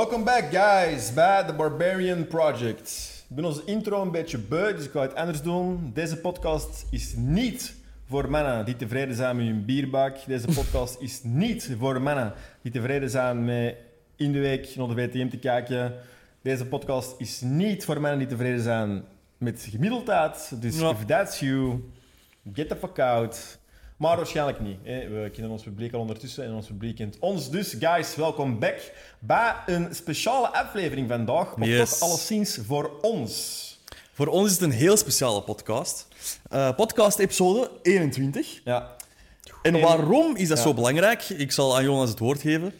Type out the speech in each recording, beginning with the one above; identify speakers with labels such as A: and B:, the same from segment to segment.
A: Welcome back, guys, bij The Barbarian Project. Ik ben onze intro een beetje beu, dus ik ga het anders doen. Deze podcast is niet voor mannen die tevreden zijn met hun bierbak. Deze podcast is niet voor mannen die tevreden zijn met in de week naar de WTM te kijken. Deze podcast is niet voor mannen die tevreden zijn met gemiddeldheid. Dus if that's you, get the fuck out. Maar waarschijnlijk niet. Hè. We kennen ons publiek al ondertussen en ons publiek kent ons. Dus guys, welkom back bij een speciale aflevering vandaag. Maar
B: Yes.
A: toch alleszins voor ons.
B: Voor ons is het een heel speciale podcast. Eh, podcast episode 21.
A: Ja.
B: En
A: En-
B: waarom is dat
A: Ja.
B: zo belangrijk? Ik zal aan Jonas het woord geven.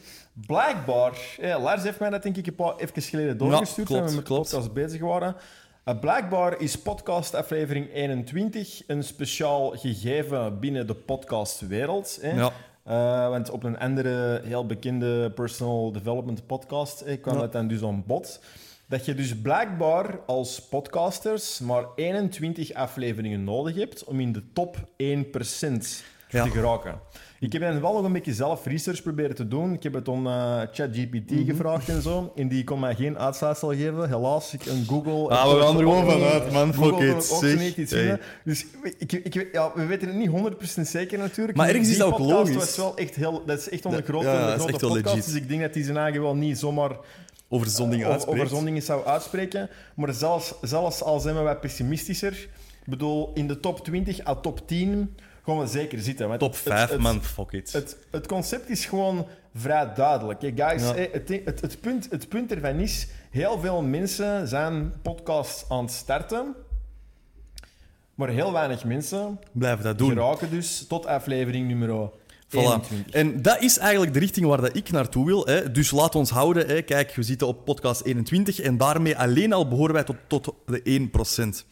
A: Blijkbaar, hè, Lars heeft mij dat denk ik een paar even geleden doorgestuurd.
B: klopt,
A: toen we met
B: klopt.
A: bezig waren. Uh, blijkbaar is podcast aflevering 21 een speciaal gegeven binnen de podcastwereld. Hè.
B: Ja.
A: Uh, want op een andere heel bekende personal development podcast hè, kwam
B: Ja.
A: dat dan dus aan bod. Dat je dus blijkbaar als podcasters maar 21 afleveringen nodig hebt om in de top 1%
B: Ja.
A: te geraken. Ik heb dan wel nog een beetje zelf research proberen te doen. Ik heb het aan eh, ChatGPT
B: Mhm.
A: gevraagd en zo. En die kon mij geen uitsluitsel geven. Helaas, ik een Google...
B: Ah, we gaan er gewoon vanuit, man. Fuck it,
A: iets
B: Hey.
A: Dus ik, ik, ja, we weten het niet 100% zeker natuurlijk.
B: Maar ergens is dat ook logisch.
A: Was wel echt heel, dat is echt onder grote,
B: ja,
A: grote
B: echt
A: podcast. Dus ik denk dat die zijn eigen wel niet zomaar
B: Over zondingen
A: over,
B: uitspreekt.
A: over zo'n dingen zou uitspreken. Maar zelfs, zelfs al zijn we wat pessimistischer, ik bedoel, in de top 20 à top 10 gaan we zeker zitten.
B: Top
A: het-
B: 5,
A: het-
B: man. Fuck it.
A: Het, het concept is gewoon vrij duidelijk. Guys,
B: Ja.
A: het, het, het, punt, het punt ervan is, heel veel mensen zijn podcasts aan het starten, maar heel weinig mensen
B: Blijf dat doen.
A: geraken dus tot aflevering nummer
B: Voilà.
A: 21.
B: En dat is eigenlijk de richting waar dat ik naartoe wil. Hè. Dus laat ons houden. Hè. Kijk, we zitten op podcast 21 en daarmee alleen al behoren wij tot, tot de 1%.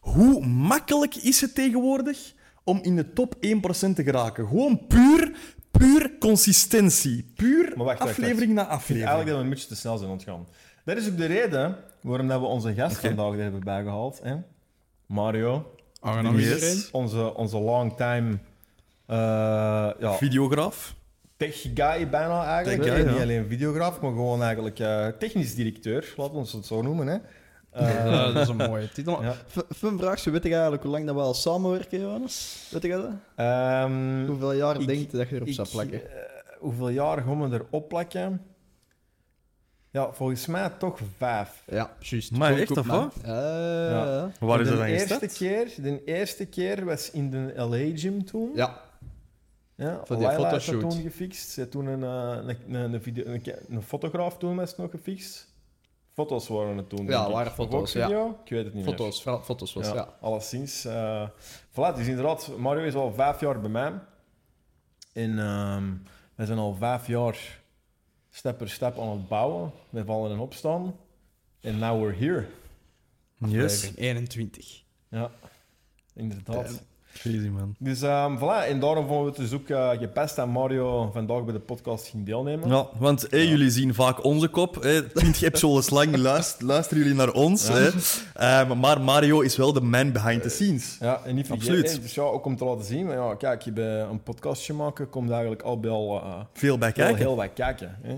B: Hoe makkelijk is het tegenwoordig om in de top 1% te geraken? Gewoon puur, puur consistentie. Puur
A: Maar wacht, wacht,
B: aflevering na aflevering.
A: eigenlijk dat we een beetje te snel zijn ontgaan. Dat is ook de reden waarom dat we onze gast
B: Oké.
A: vandaag hebben bijgehaald. Hè? Mario,
B: Yes.
C: iedereen.
A: onze, onze long-time uh, ja,
B: Videograaf.
A: tech guy bijna eigenlijk.
B: Guy,
A: Niet
B: ja.
A: alleen videograaf, maar gewoon eigenlijk eh, technisch directeur. Laten we ons het zo noemen. Hè? Eh,
C: Ja, dat is een mooie titel.
A: ja.
D: Fun vraagje, weet je eigenlijk hoe lang dat we al samenwerken, Johannes? Weet je dat?
A: Ehm,
D: Hoeveel jaar
A: ik-
D: denkt je dat je erop
A: ik,
D: zou plakken?
A: eh, hoeveel jaar gaan we erop plakken? Ja, volgens mij toch vijf.
D: Ja, juist.
B: Maar
D: Goed,
B: echt, of wat?
D: Ja, ja, ja, ja.
B: Waar is
A: de
B: dat dan
A: eerste
B: gestart?
A: keer, De eerste keer was in de LA Gym toen.
D: Ja,
A: Ja,
D: Voor die fotoshoot.
A: toen gefixt. Ze toen een, eh, een, een, een, video, een, een fotograaf toen was het nog gefixt. Foto's waren het toen.
D: Ja, waren foto's, ja.
A: video? Ik weet het niet
D: foto's, vooral foto's was
A: meer.
D: ja.
A: Ja, alleszins. eh voilà, dus inderdaad, Mario is al vijf jaar bij mij. En ehm we zijn al vijf jaar stap per stap aan het bouwen. We vallen en opstaan. En now we're here.
B: Yes.
D: Aflevering 21.
A: Ja, inderdaad.
B: Crazy, man.
A: Dus um, voilà, en daarom vonden we het dus ook eh, gepast dat Mario vandaag bij de podcast ging deelnemen.
B: Ja, want jullie zien vaak onze kop. Hé, 20 episodes lang luist- luisteren jullie naar ons. Ehm, maar Mario is wel de man behind the scenes.
A: Ja, en niet vergeten,
B: Absoluut.
A: dus ja, ook om te laten zien, maar ja, kijk, je bij een podcastje maken, komt eigenlijk al bij al eh,
B: Veel bij kijken.
A: heel wat kijken. Hè.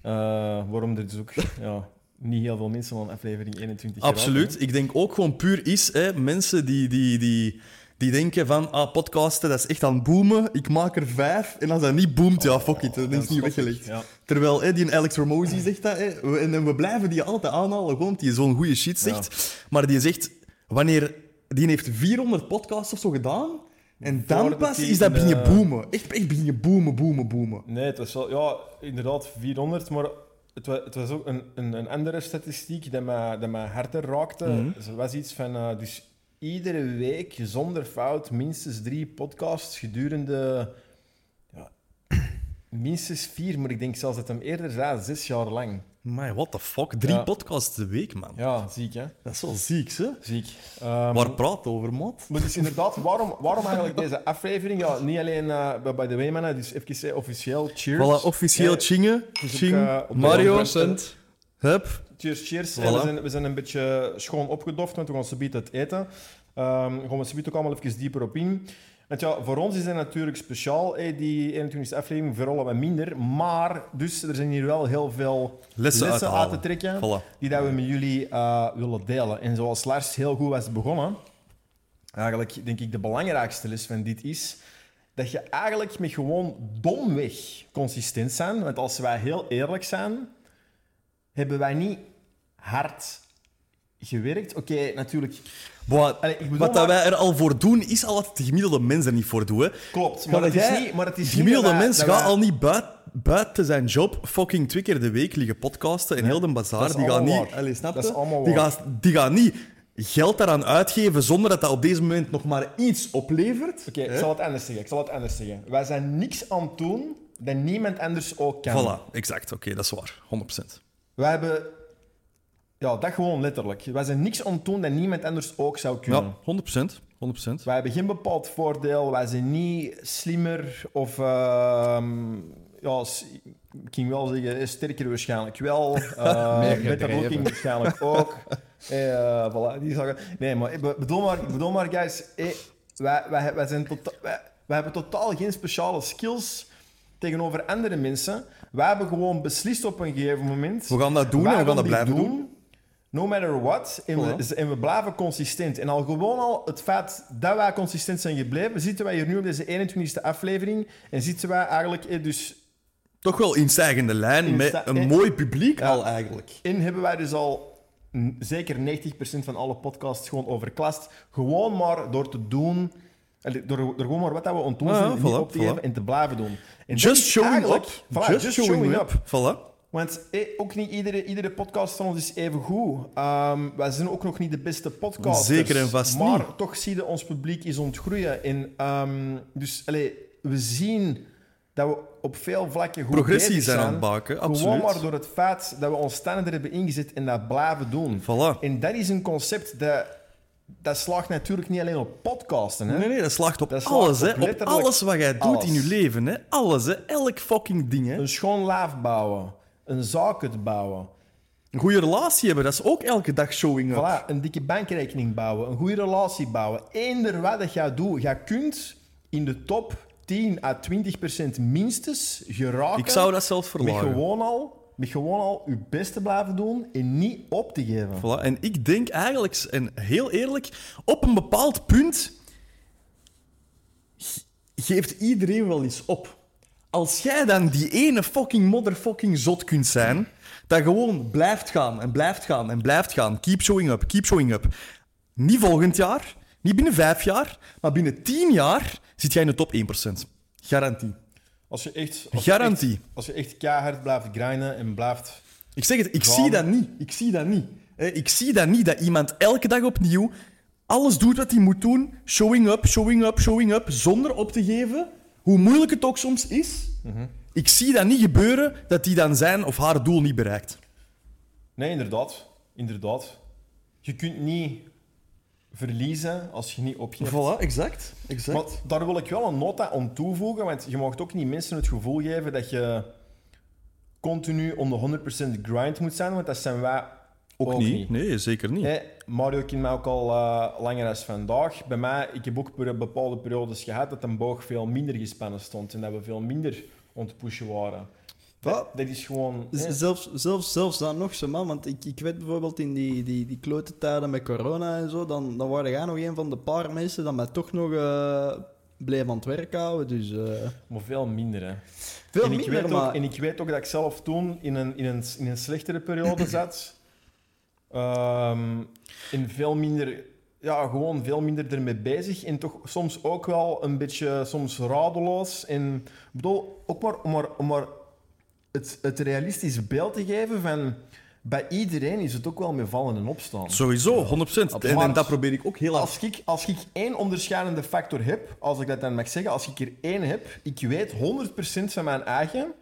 A: Eh, waarom er dus ook ja, niet heel veel mensen aan aflevering 21
B: Absoluut. Ik denk ook gewoon puur is, hè, mensen die, die, die, die denken van, ah, podcasten, dat is echt aan het boomen. Ik maak er vijf. En als dat niet boomt, ja, fuck it. Dat is niet weggelegd.
A: Ja.
B: Terwijl hè, die Alex Ramosi zegt dat. Hè, we- en, en we blijven die altijd aanhalen, gewoon, die zo'n goede shit zegt. Maar die zegt, wanneer... Die heeft 400 podcasts of zo gedaan. En dan pas
A: die
B: is dat
A: in,
B: beginnen
A: eh,
B: boomen. Echt, echt beginnen boomen, boomen, boomen.
A: Nee, het was wel, ja, inderdaad 400, maar het was, het was ook een, een, een andere statistiek dat mij, dat mij harder raakte. Er was iets van, eh, dus iedere week zonder fout minstens drie podcasts gedurende ja, minstens vier, maar ik denk zelfs dat hem eerder zei zes jaar lang.
B: Maar what the fuck? Drie
A: Ja.
B: podcasts de week, man.
A: Ja, ziek hè?
B: Dat is wel ziek, hè?
A: Ziek. Ehm,
B: Waar praat over, maat?
A: Maar dus inderdaad, waarom, waarom eigenlijk deze aflevering? Ja, niet alleen eh, bij- de Waymannen, dus even eh, officieel cheers.
B: Voilà, officieel
A: Ja,
B: Tjinge,
A: is ook,
B: Tjing,
A: eh, op de
B: Mario,
A: 1%.
B: hup.
A: Cheers, cheers.
B: Voilà.
A: We, zijn, we zijn een beetje schoon opgedoft, want we gaan ze het eten. Ehm gaan we ze ook allemaal even dieper op in. Want ja, voor ons is dat natuurlijk speciaal, die 21e aflevering, vooral wat minder. Maar, dus er zijn hier wel heel veel
B: Lessen te
A: uit te trekken
B: Voilà.
A: die dat we met jullie eh, willen delen. En zoals Lars heel goed was begonnen, eigenlijk denk ik de belangrijkste les van dit is dat je eigenlijk met gewoon domweg consistent zijn. Want als wij heel eerlijk zijn, hebben wij niet hard gewerkt. Oké, natuurlijk.
B: Boah,
A: Allee, ik bedoel
B: wat dat
A: maar-
B: wij er al voor doen, is al wat de gemiddelde mens er niet voor doet. hè.
A: Klopt, maar het is niet... Maar het is
B: De gemiddelde mens gaat
A: wij-
B: al niet buit- buiten zijn job fucking twee keer de week liggen podcasten en heel de bazaar. Die gaat
A: allemaal
B: niet...
A: waar.
B: Allee, snap
A: Dat is allemaal
B: die, gaat, die niet geld daaraan uitgeven zonder dat dat op deze moment nog maar iets oplevert.
A: Oké, ik zal het anders zeggen. Ik zal het anders zeggen. Wij zijn niks aan het doen dat niemand anders ook kan.
B: Voilà, exact. Oké, dat is waar. 100%.
A: Wij hebben... Ja, dat gewoon letterlijk. Wij zijn niks aan het doen dat niemand anders ook zou kunnen.
B: Ja, 100%. 100%.
A: Wij hebben geen bepaald voordeel. Wij zijn niet slimmer of... ehm, ja, ik ging wel zeggen, sterker waarschijnlijk wel. Eh
D: Meer
A: beter
D: gedreven.
A: looking waarschijnlijk ook. Eh, voilà, die zagen... Nee, maar bedoel maar, bedoel maar guys, eh, wij, wij, wij, zijn tota- wij, wij hebben totaal geen speciale skills tegenover andere mensen. Wij hebben gewoon beslist op een gegeven moment...
B: We gaan dat doen en we gaan dat blijven doen.
A: No matter what. En, we, en we blijven consistent. En al gewoon al het feit dat wij consistent zijn gebleven, zitten wij hier nu op deze 21e aflevering. En zitten wij eigenlijk eh, dus.
B: Toch wel in stijgende lijn
A: In
B: met een
A: eh,
B: mooi publiek
A: ja.
B: al eigenlijk.
A: En hebben wij dus al zeker 90% van alle podcasts gewoon overklast. Gewoon maar door te doen. Door, door gewoon maar wat dat we aan het doen
B: Ja,
A: zijn, niet
B: voilà,
A: op te
B: voilà.
A: geven en te blijven doen. En
B: Just showing up.
A: Voilà,
B: just, showing, up. Voilà.
A: Want eh, ook niet iedere, iedere podcast van ons is even goed. Ehm, wij zijn ook nog niet de beste podcasters.
B: Zeker en vast
A: Maar
B: niet.
A: toch zie je ons publiek is ontgroeien. En, ehm, dus allee, we zien dat we op veel vlakken goed
B: Progressie
A: bezig
B: zijn aan het baken,
A: Gewoon
B: absoluut.
A: maar door het feit dat we ons standaard hebben ingezet en dat blijven doen.
B: Voilà.
A: En dat is een concept dat, dat slaagt natuurlijk niet alleen op podcasten. Hè?
B: Nee, nee, dat slaagt op
A: Dat slaagt
B: alles,
A: op
B: hè. Op
A: letterlijk
B: alles wat jij doet
A: alles.
B: in je leven, hè. Alles, hè. Elk fucking ding, hè.
A: Een schoon lijf bouwen, een zaak bouwen.
B: Een goede relatie hebben, dat is ook elke dag showing up.
A: Voilà, een dikke bankrekening bouwen, een goede relatie bouwen. Eender wat dat jij doet, jij kunt in de top 10 à 20 procent minstens geraken.
B: Ik zou dat zelfs
A: met gewoon al, met gewoon al je best te blijven doen en niet op te geven.
B: Voilà. En ik denk eigenlijk, en heel eerlijk, op een bepaald punt ge- geeft iedereen wel eens op. Als jij dan die ene fucking motherfucking zot kunt zijn, dat gewoon blijft gaan en blijft gaan en blijft gaan. Keep showing up, keep showing up. Niet volgend jaar, niet binnen vijf jaar, maar binnen tien jaar zit jij in de top 1%. Garantie.
A: Als je echt, als je
B: Garantie.
A: echt, als je echt keihard blijft grinden en blijft...
B: Ik zeg het, ik
A: Gaan.
B: zie dat niet. Ik zie dat niet. Ik zie dat niet, dat iemand elke dag opnieuw alles doet wat hij moet doen. Showing up, showing up, showing up, zonder op te geven. Hoe moeilijk het ook soms is. Ik zie dat niet gebeuren, dat hij dan zijn of haar doel niet bereikt.
A: Nee, inderdaad. Inderdaad. Je kunt niet verliezen als je niet opgeeft.
B: Voilà, exact. exact.
A: Maar daar wil ik wel een nota aan toevoegen, want je mag ook niet mensen het gevoel geven dat je continu on de 100% grind moet zijn, want dat zijn wij ook, niet.
B: Nee, zeker niet.
A: Mario kent mij ook al eh, langer dan vandaag. Bij mij, ik heb ook per bepaalde periodes gehad dat een boog veel minder gespannen stond en dat we veel minder aan het pushen waren. Dat, dat is gewoon...
D: Zelfs, zelfs, zelfs dan nog zo, man. Want ik, ik weet bijvoorbeeld in die, die, die klote tijden met corona en zo, dan, dan waren jij nog een van de paar mensen dat mij toch nog eh bleef aan het werk houden. Dus eh,
A: Maar veel minder, hè.
D: veel
A: en, ik
D: minder,
A: weet
D: maar...
A: ook, en ik weet ook dat ik zelf toen in een, in een, in een slechtere periode zat. Ehm en veel minder... Ja, gewoon veel minder ermee bezig. En toch soms ook wel een beetje soms radeloos. En ik bedoel, ook maar om maar, om maar het, het realistisch beeld te geven van... Bij iedereen is het ook wel met vallen en opstaan.
B: Sowieso, 100%. En, en dat probeer ik ook heel hard.
A: Als ik, als ik één onderscheidende factor heb, als ik dat dan mag zeggen, als ik er één heb, ik weet 100% van mijn eigen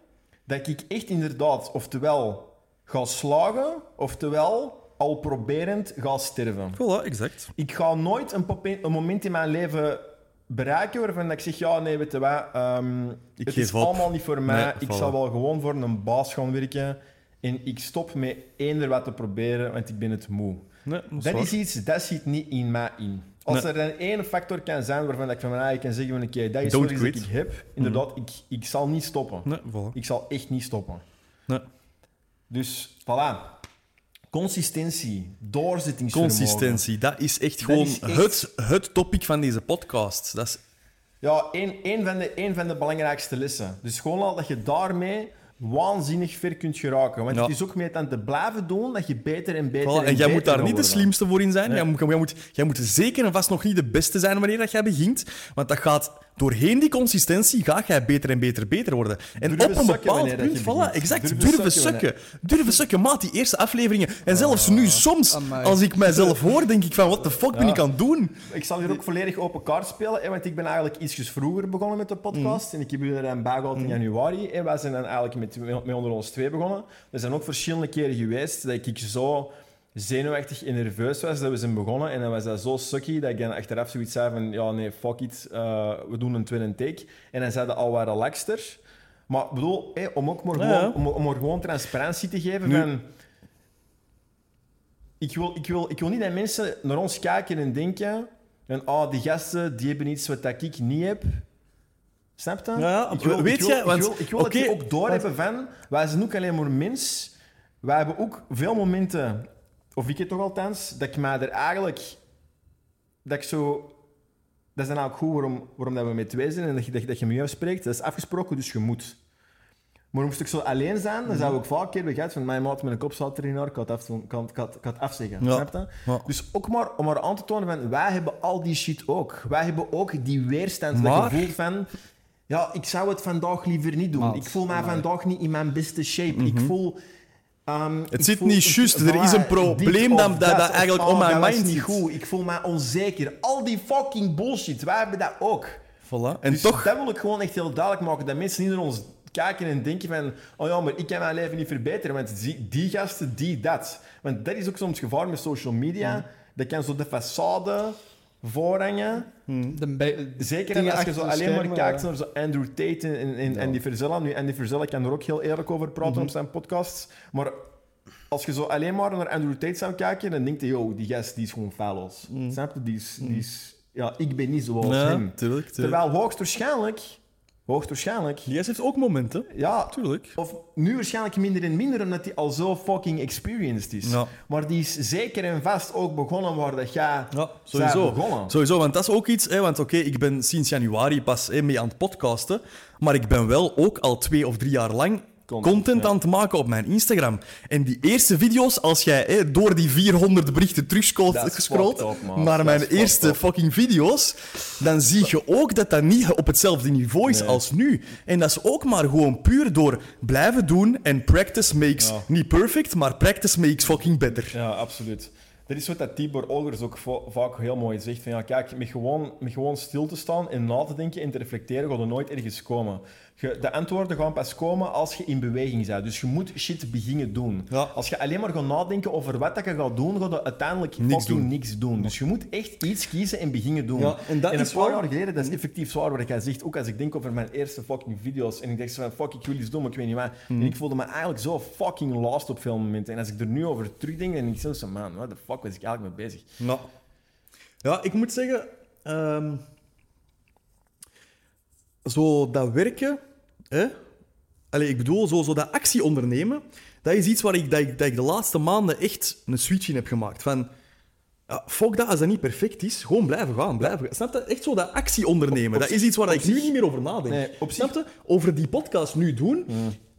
A: dat ik echt inderdaad oftewel ga slagen, oftewel al proberend ga sterven.
B: Voilà, exact.
A: Ik ga nooit een, een moment in mijn leven bereiken waarvan ik zeg, ja, nee, weet je wat, ehm,
B: Ik
A: het
B: geef
A: is
B: op.
A: allemaal niet voor mij.
B: Nee,
A: ik zal wel gewoon voor een baas gaan werken en ik stop met eender wat te proberen, want ik ben het moe.
B: Nee, dat is
A: Dat
B: waar.
A: is iets, dat zit niet in mij in. Als
B: Nee.
A: er dan één factor kan zijn waarvan ik van mijn eigen kan zeggen van oké, dat is
B: Don't
A: wat ik heb, inderdaad, ik, ik zal niet stoppen.
B: Voilà.
A: Ik zal echt niet stoppen. Dus, voilà. Consistentie, doorzettingsvermogen.
B: Consistentie, dat is echt
A: Dat
B: gewoon
A: is echt-
B: Het, het topic van deze podcast. Dat is,
A: Ja, één, één, van de, één van de belangrijkste lessen. Dus gewoon al dat je daarmee waanzinnig ver kunt geraken. Want
B: Ja.
A: het is ook met aan te blijven doen dat je beter en beter
B: Voilà,
A: en
B: en jij moet daar niet de slimste voor in zijn.
A: Nee.
B: Jij, moet, jij, moet, jij moet zeker en vast nog niet de beste zijn wanneer dat jij begint. Want dat gaat doorheen die consistentie ga jij beter en beter beter worden. En
A: Durven
B: op een bepaald punt, voilà, exact,
A: Durven
B: durven,
A: sukken.
B: Durven sukken, maat, die eerste afleveringen. En zelfs nu soms,
D: amai.
B: als ik mijzelf hoor, denk ik van, wat de fuck ben ik aan het doen?
A: Ik zal hier ook volledig open kaart spelen, hè, want ik ben eigenlijk ietsjes vroeger begonnen met de podcast.
B: Mhm.
A: En ik heb jullie dan bijgehaald in januari. En wij zijn dan eigenlijk met, met onder ons twee begonnen. Er zijn ook verschillende keren geweest dat ik zo zenuwachtig en nerveus was dat we zijn begonnen. En dan was dat zo sucky dat ik dan achteraf zoiets zei van... Ja, nee, fuck it. eh, we doen een tweede take. En dan zei dat al wat relaxter. Maar bedoel, om ook maar
B: Ja,
A: gewoon,
B: ja.
A: om, om er gewoon transparantie te geven
B: Nu-
A: van... Ik wil, ik, wil, ik wil niet dat mensen naar ons kijken en denken... En, oh, die gasten die hebben iets wat ik niet heb. Snap je?
B: Ja,
A: ik wil,
B: weet
A: ik wil,
B: jij,
A: ik
B: want-
A: wil, ik wil dat die ook doorhebben van... Wij zijn ook alleen maar mens. Wij hebben ook veel momenten... Of ik het toch althans, dat ik mij er eigenlijk... Dat ik zo... Dat is dan ook goed waarom, waarom dat we met twee zijn en dat je, dat, je- dat je met jou spreekt. Dat is afgesproken, dus je moet. Maar moest ik zo alleen zijn, dan zou ik vaak keer gehad van mijn maat met een kop zat erin, ik had af, ik had, ik had, ik had afzeggen.
B: Ja.
A: Snap je?
B: Ja.
A: Dus ook maar om maar aan te tonen van wij hebben al die shit ook. Wij hebben ook die weerstand dat
B: Maar-
A: je voelt van ja, ik zou het vandaag liever niet doen.
D: Maat,
A: ik voel mij vandaag niet in mijn beste shape. Ik voel ehm,
B: Mhm. zit
A: voel-
B: niet juist. Er is een probleem dat- dat- eigenlijk
A: oh,
B: on my
A: dat was
B: mind
A: niet goed. Ik voel me onzeker. Al die fucking bullshit. Wij hebben dat ook.
B: Voilà. En
A: Dus
B: toch...
A: dat wil ik gewoon echt heel duidelijk maken. Dat mensen niet naar ons kijken en denken van... Oh ja, maar ik kan mijn leven niet verbeteren. Want die, die gasten, die dat. Want dat is ook soms het gevaar met social media. Dat kan zo de façade voorhangen.
D: Be-
A: Zeker als je zo alleen maar kijkt
D: ja.
A: naar zo Andrew Tate en, en, en Andy Verzella. Nu, Andy Verzella kan er ook heel eerlijk over praten op zijn podcasts. Maar als je zo alleen maar naar Andrew Tate zou kijken, dan denk je, yo, die gast die is gewoon falos. Snap je? Die is, die is... Ja, ik ben niet zoals
B: Ja,
A: hem.
B: tuurlijk, tuurlijk.
A: Terwijl hoogstwaarschijnlijk... Hoogstwaarschijnlijk...
B: Die heeft ook momenten,
A: Ja,
B: tuurlijk.
A: of nu waarschijnlijk minder en minder, omdat hij al zo fucking experienced is.
B: Ja.
A: Maar die is zeker en vast ook begonnen waar dat jij
B: Ja, sowieso.
A: begonnen.
B: Sowieso, want dat is ook iets. Hè, want oké, ik ben sinds januari pas hè, mee aan het podcasten. Maar ik ben wel ook al twee of drie jaar lang
A: Content,
B: content,
A: ja.
B: aan het maken op mijn Instagram. En die eerste video's, als jij hè, door die 400 berichten terugscrollt naar mijn eerste fucking video's, dan zie je ook dat dat niet op hetzelfde niveau is
A: Nee.
B: als nu. En dat is ook maar gewoon puur door blijven doen en practice makes
A: Ja.
B: niet perfect, maar practice makes fucking better.
A: Ja, absoluut. Dat is wat dat Tibor Olgers ook va- vaak heel mooi zegt. Van, ja, kijk, met gewoon, met gewoon stil te staan en na te denken en te reflecteren, gaat er nooit ergens komen. Je, de antwoorden gaan pas komen als je in beweging bent. Dus je moet shit beginnen doen.
B: Ja.
A: Als je alleen maar gaat nadenken over wat dat je gaat doen, ga je uiteindelijk
B: Niks doen.
A: niks doen. Dus je moet echt iets kiezen en beginnen doen.
B: Ja, en dat
A: een
B: is
A: paar jaar geleden, dat is effectief zwaar wat jij zegt. Ook als ik denk over mijn eerste fucking video's en ik dacht van, fuck, ik wil iets doen, maar ik weet niet wat.
B: Mhm.
A: En ik voelde me eigenlijk zo fucking lost op veel momenten. En als ik er nu over terugdenk, dan denk ik zo van, man, what the fuck was ik eigenlijk mee bezig?
B: Ja. Ja, ik moet zeggen... ehm, zo dat werken... Hè? Allee, ik bedoel, zo, zo dat actie ondernemen... Dat is iets waar ik, dat ik, dat ik de laatste maanden echt een switch in heb gemaakt. Van... Ja, fuck dat, als dat niet perfect is, gewoon blijven gaan, blijven gaan. Snap je? Echt zo dat actie ondernemen.
A: Op-
B: dat is iets waar ik nu niet meer over nadenk.
A: Nee, op
B: Snap je? Over die podcast nu doen...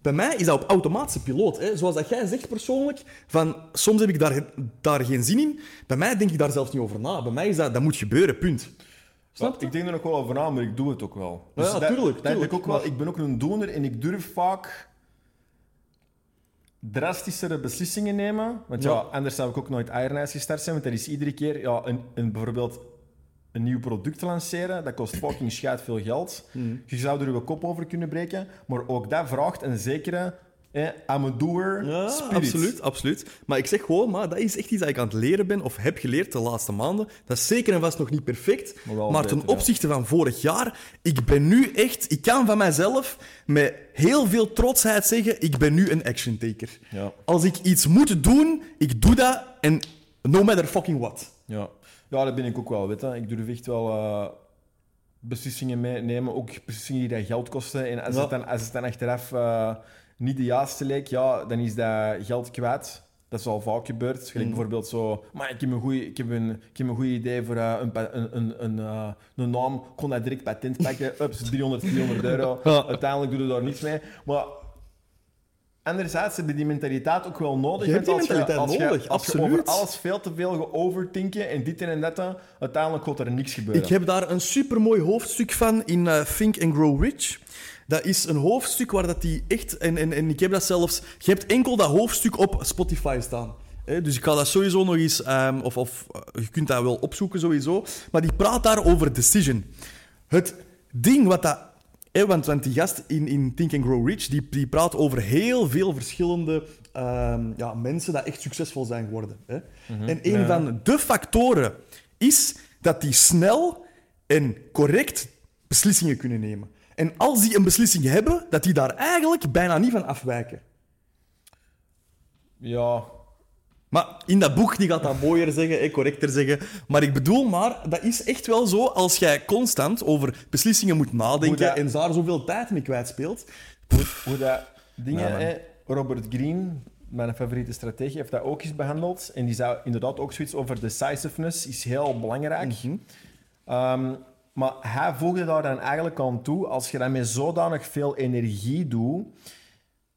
B: Bij mij is dat op automatische piloot. Hè? Zoals dat jij zegt persoonlijk, van soms heb ik daar, daar geen zin in. Bij mij denk ik daar zelfs niet over na. Bij mij is dat, dat moet gebeuren, punt. Snap je?
A: Ik denk er nog wel over na, maar ik doe het ook wel.
B: Ja, ja, tuurlijk,
A: dat
B: tuurlijk,
A: ik, ook wel,
B: maar-
A: ik ben ook een doener en ik durf vaak drastischere beslissingen nemen. Want ja,
B: Ja.
A: anders zou ik ook nooit Iron gestart zijn. Want dat is iedere keer ja, een, een, bijvoorbeeld een nieuw product lanceren. Dat kost fucking scheid veel geld.
B: Hmm.
A: Je zou er je kop over kunnen breken. Maar ook dat vraagt een zekere eh, I'm a doer
B: Ja,
A: spirit.
B: absoluut, absoluut. Maar ik zeg gewoon, maar dat is echt iets dat ik aan het leren ben, of heb geleerd de laatste maanden. Dat is zeker en vast nog niet perfect.
A: Maar beter,
B: ten
A: ja.
B: opzichte van vorig jaar, ik ben nu echt, ik kan van mijzelf met heel veel trotsheid zeggen, ik ben nu een action taker.
A: Ja.
B: Als ik iets moet doen, ik doe dat en no matter fucking what.
A: Ja. Ja, dat ben ik ook wel, weet je. Ik durf echt wel eh, beslissingen mee nemen, ook beslissingen die dat geld kosten. En als,
B: Ja.
A: het, dan, als het dan achteraf eh, niet de juiste leek, ja, dan is dat geld kwijt. Dat is al vaak gebeurd. Gelijk
B: Mm.
A: bijvoorbeeld zo... Maar ik heb een goeie- ik heb een, ik heb een goed idee voor eh, een, een, een, een, eh, een naam. Ik kon dat direct patent pakken. Ups, 300, 400 euro. Uiteindelijk doe je daar niets mee. Maar anderzijds heb je die mentaliteit ook wel nodig.
B: Je hebt die
A: als
B: mentaliteit
A: als
B: nodig,
A: als je
B: absoluut.
A: over alles veel te veel gaat overdenken en dit en dat, dan, uiteindelijk gaat er niks gebeuren.
B: Ik heb daar een supermooi hoofdstuk van in eh, Think and Grow Rich. Dat is een hoofdstuk waar dat die echt... En, en, en ik heb dat zelfs... Je hebt enkel dat hoofdstuk op Spotify staan. Hè, dus ik ga dat sowieso nog eens... ehm, of, of eh, je kunt dat wel opzoeken sowieso. Maar die praat daar over decision. Het ding wat dat... want, want die gast in, in Think and Grow Rich, die, die praat over heel veel verschillende ehm, ja, mensen die echt succesvol zijn geworden. Hè. En een
A: Ja.
B: van de factoren is dat die snel en correct beslissingen kunnen nemen. En als die een beslissing hebben, dat die daar eigenlijk bijna niet van afwijken.
A: Ja,
B: Maar in dat boek die gaat dat mooier zeggen, hè, correcter zeggen. Maar ik bedoel maar, dat is echt wel zo als jij constant over beslissingen moet nadenken
A: dat-
B: en daar zoveel tijd mee kwijtspeelt.
A: hoe, hoe dat dingen... Hè, Robert Greene, mijn favoriete strategie, heeft dat ook eens behandeld. En die zou inderdaad ook zoiets over decisiveness is heel belangrijk.
B: Mhm.
A: Ehm, maar hij voegde daar dan eigenlijk aan toe, als je dat met zodanig veel energie doet,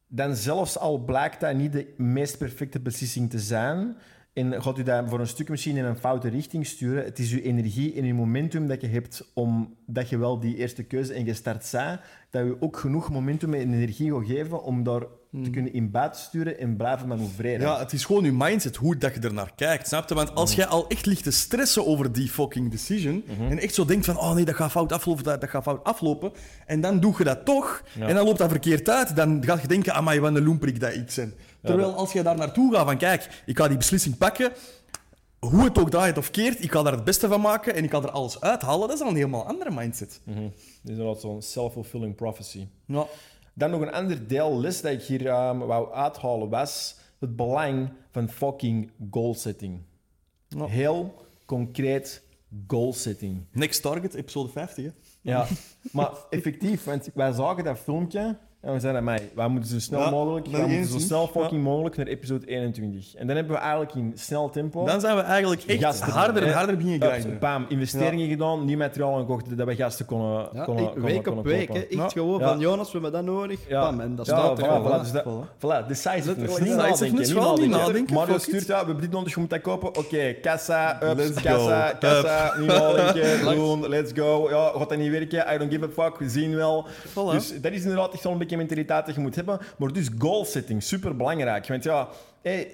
A: dan zelfs al blijkt dat niet de meest perfecte beslissing te zijn, en gaat u dat voor een stuk misschien in een foute richting sturen, het is uw energie en uw momentum dat je hebt om dat je wel die eerste keuze en gestart zijn, dat je ook genoeg momentum en energie gaat geven om daar te kunnen in buiten sturen en blijven manoeuvreren.
B: Ja, het is gewoon je mindset, hoe dat je er naar kijkt, snap je? Want als jij al echt ligt te stressen over die fucking decision en echt zo denkt van, oh nee, dat gaat fout aflopen, dat, dat gaat fout aflopen, en dan doe je dat toch,
A: Ja.
B: en dan loopt dat verkeerd uit, dan ga je denken, amai, wat een loemperik dat ik ben. Terwijl als je daar naartoe gaat van, kijk, ik ga die beslissing pakken, hoe het ook draait of keert, ik ga daar het beste van maken en ik ga er alles uithalen, dat is al een helemaal andere mindset.
A: Mhm. Dat is inderdaad zo'n self-fulfilling prophecy.
B: Ja.
A: Dan nog een ander deel les dat ik hier ehm, wou uithalen was het belang van fucking goal setting.
B: Ja.
A: Heel concreet goal setting.
B: Next Target, episode 50, hè?
A: Ja, maar effectief, want wij zagen dat filmpje en we zeiden, mij, wij moeten zo snel
B: Ja,
A: mogelijk, wij moeten
B: eens
A: zo
B: niet.
A: snel fucking mogelijk naar episode 21. En dan hebben we eigenlijk in snel tempo
B: Dan zijn we eigenlijk echt
A: gasten,
B: harder en
A: hè,
B: harder beginnen
A: ups,
B: grinden.
A: Bam, investeringen gedaan, nieuw materiaal gekocht, dat we gasten konden,
D: Ja,
A: konden,
D: ik-
A: konden-
D: week
A: konden
D: op week,
A: kopen.
D: echt
B: Ja.
D: gewoon
A: Ja.
D: van Jonas, we hebben dat nodig.
A: Ja.
D: Bam, en dat
A: Ja,
D: staat er
A: voilà, voilà, dus dat, voilà, decisiveness.
B: Letterlijk
A: Niet nadenken,
B: decisiveness,
A: niet
B: wel niet
A: nadenken.
B: nadenken,
A: Mario
B: fuck it.
A: stuurt, ja, we hebben dit nodig, je moet dat kopen. Oké, kassa, ups,
B: Let's
A: kassa,
B: go.
A: kassa, niet nadenken, doen, let's go. Ja, gaat dat niet werken? I don't give a fuck, we zien wel.
B: Voilà.
A: Dus dat is inderdaad echt zo'n beetje mentaliteit dat je moet hebben. Maar dus goal setting, super belangrijk. Want ja, hey,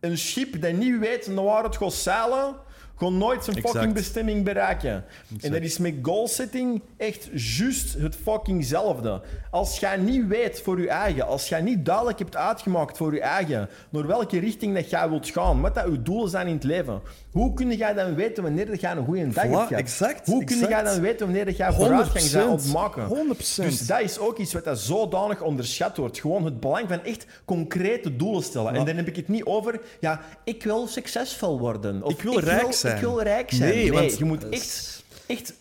A: een schip dat niet weet naar waar het gaat zeilen, gaat nooit zijn
B: Exact.
A: fucking bestemming bereiken. En dat is met goal setting echt juist het fuckingzelfde. Als jij niet weet voor je eigen, als jij niet duidelijk hebt uitgemaakt voor je eigen, naar welke richting dat jij wilt gaan, wat dat je doelen zijn in het leven, hoe kun jij dan weten wanneer dat jij een goede dag
B: Voilà,
A: hebt
B: exact,
A: Hoe kun jij dan weten wanneer dat jij vooruitgang bent aan het maken?
B: 100%.
A: Dus dat is ook iets wat dat zodanig onderschat wordt. Gewoon het belang van echt concrete doelen stellen. En dan heb ik het niet over, ja, ik wil succesvol worden. Of
B: Ik wil rijk zijn.
A: Ik wil rijk zijn.
B: Nee,
A: Nee,
B: want-
A: je moet echt, echt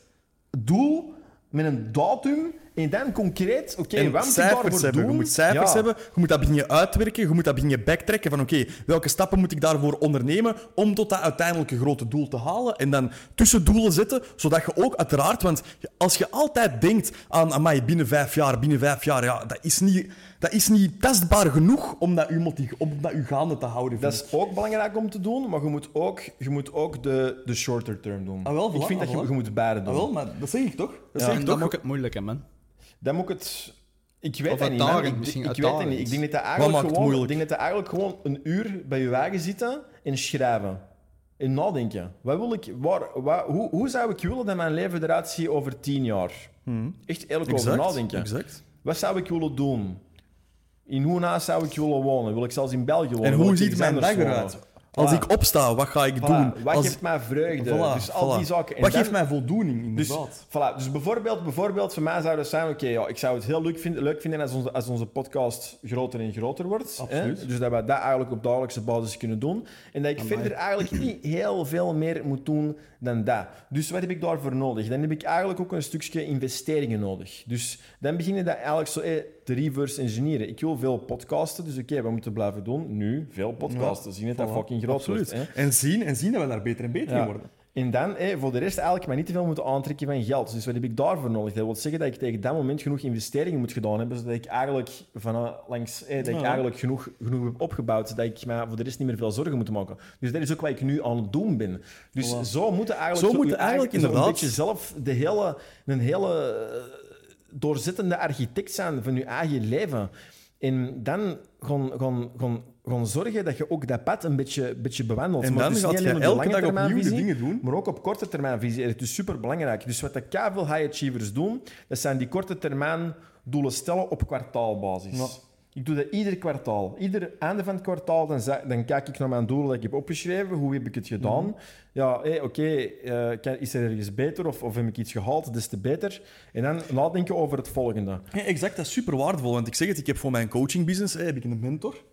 A: doel met een datum en dan concreet, oké, wat moet ik daarvoor
B: hebben.
A: doen?
B: Je moet cijfers
A: Ja.
B: hebben, je moet dat beginnen uitwerken, je moet dat beginnen backtracken van oké, welke stappen moet ik daarvoor ondernemen om tot dat uiteindelijke grote doel te halen en dan tussendoelen zetten, zodat je ook uiteraard, want als je altijd denkt aan amai, binnen vijf jaar, binnen vijf jaar, ja, dat is niet, dat is niet tastbaar genoeg om dat u, motiv- om dat u gaande te houden.
A: Dat is ook belangrijk om te doen, maar je moet ook, je moet ook de, de shorter term doen.
B: Ah, wel,
A: ik vind dat
B: ah,
A: je, je moet beide doen.
B: Ah, wel, maar dat zeg ik toch? Dat
A: Ja.
B: zeg ik
D: dat
B: toch?
D: maakt het moeilijk, hè, man.
A: Dan moet ik het... Ik weet dat niet, man. Ik,
D: misschien
A: ik weet het niet. Ik denk dat dat eigenlijk,
B: het
A: gewoon, ik
B: moeilijk?
A: denk dat dat eigenlijk gewoon een uur bij je wagen zitten en schrijven. En nadenken. Wat wil ik, waar, wat, hoe, hoe zou ik willen dat mijn leven eruit ziet over tien jaar? Echt eerlijk over nadenken.
B: exact.
A: Wat zou ik willen doen? In hoe naast zou ik willen wonen? Wil ik zelfs in België wonen?
B: En hoe ziet mijn dag eruit? Als
A: Voilà.
B: ik opsta, wat ga ik
A: Voilà,
B: doen?
A: Wat
B: Als...
A: geeft mij vreugde?
B: Voilà,
A: dus al die zaken. En
B: Wat
A: dan-
B: geeft mij voldoening,
A: Dus,
B: inderdaad.
A: voilà, dus bijvoorbeeld, bijvoorbeeld voor mij zou het zijn, oké, ja, ik zou het heel leuk vinden, leuk vinden als, onze, als onze podcast groter en groter wordt.
B: Absoluut.
A: Hè? Dus dat we dat eigenlijk op dagelijkse basis kunnen doen. En dat ik
D: Amai.
A: verder eigenlijk niet heel veel meer moet doen dan dat. Dus wat heb ik daarvoor nodig? Dan heb ik eigenlijk ook een stukje investeringen nodig. Dus dan beginnen dat eigenlijk zo eh, te reverse engineeren. Ik wil veel podcasten, dus oké, wat moeten we blijven doen? Nu, veel podcasten. Zien het dat
B: Voilà.
A: fucking groot
B: Absoluut.
A: wordt.
B: En, zien, en zien dat we daar beter en beter in worden.
A: En dan, hé, voor de rest, eigenlijk maar niet te veel moeten aantrekken van geld. Dus wat heb ik daarvoor nodig? Dat wil zeggen dat ik tegen dat moment genoeg investeringen moet gedaan hebben, zodat ik eigenlijk, van, langs, hé, dat ik
B: Ja.
A: eigenlijk genoeg, genoeg heb opgebouwd, zodat ik me voor de rest niet meer veel zorgen moet maken. Dus dat is ook wat ik nu aan het doen ben. Dus
B: Voilà.
A: zo moeten eigenlijk,
B: Zo moet
A: je
B: eigenlijk
A: zo een
B: inderdaad-
A: beetje zelf de hele, een hele eh, doorzittende architect zijn van je eigen leven. En dan gaan, gaan, gaan, gaan zorgen dat je ook dat pad een beetje, beetje bewandelt.
B: En
A: Maar
B: dan
A: dus
B: gaat je elke dag opnieuw
A: visie,
B: dingen doen.
A: maar ook op korte termijn visie. Het is super belangrijk. Dus wat de veel high achievers doen, dat zijn die korte termijn doelen stellen op kwartaalbasis.
B: Ja.
A: Ik doe dat ieder kwartaal. Ieder einde van het kwartaal, dan, dan kijk ik naar mijn doelen dat ik heb opgeschreven. Hoe heb ik het gedaan?
B: Mhm.
A: Ja, oké, eh, is er ergens beter of, of heb ik iets gehaald? Des te beter. En dan nadenken over het volgende.
B: Ja, exact, dat is super waardevol. Want ik zeg het, ik heb voor mijn coachingbusiness hè, heb ik een mentor.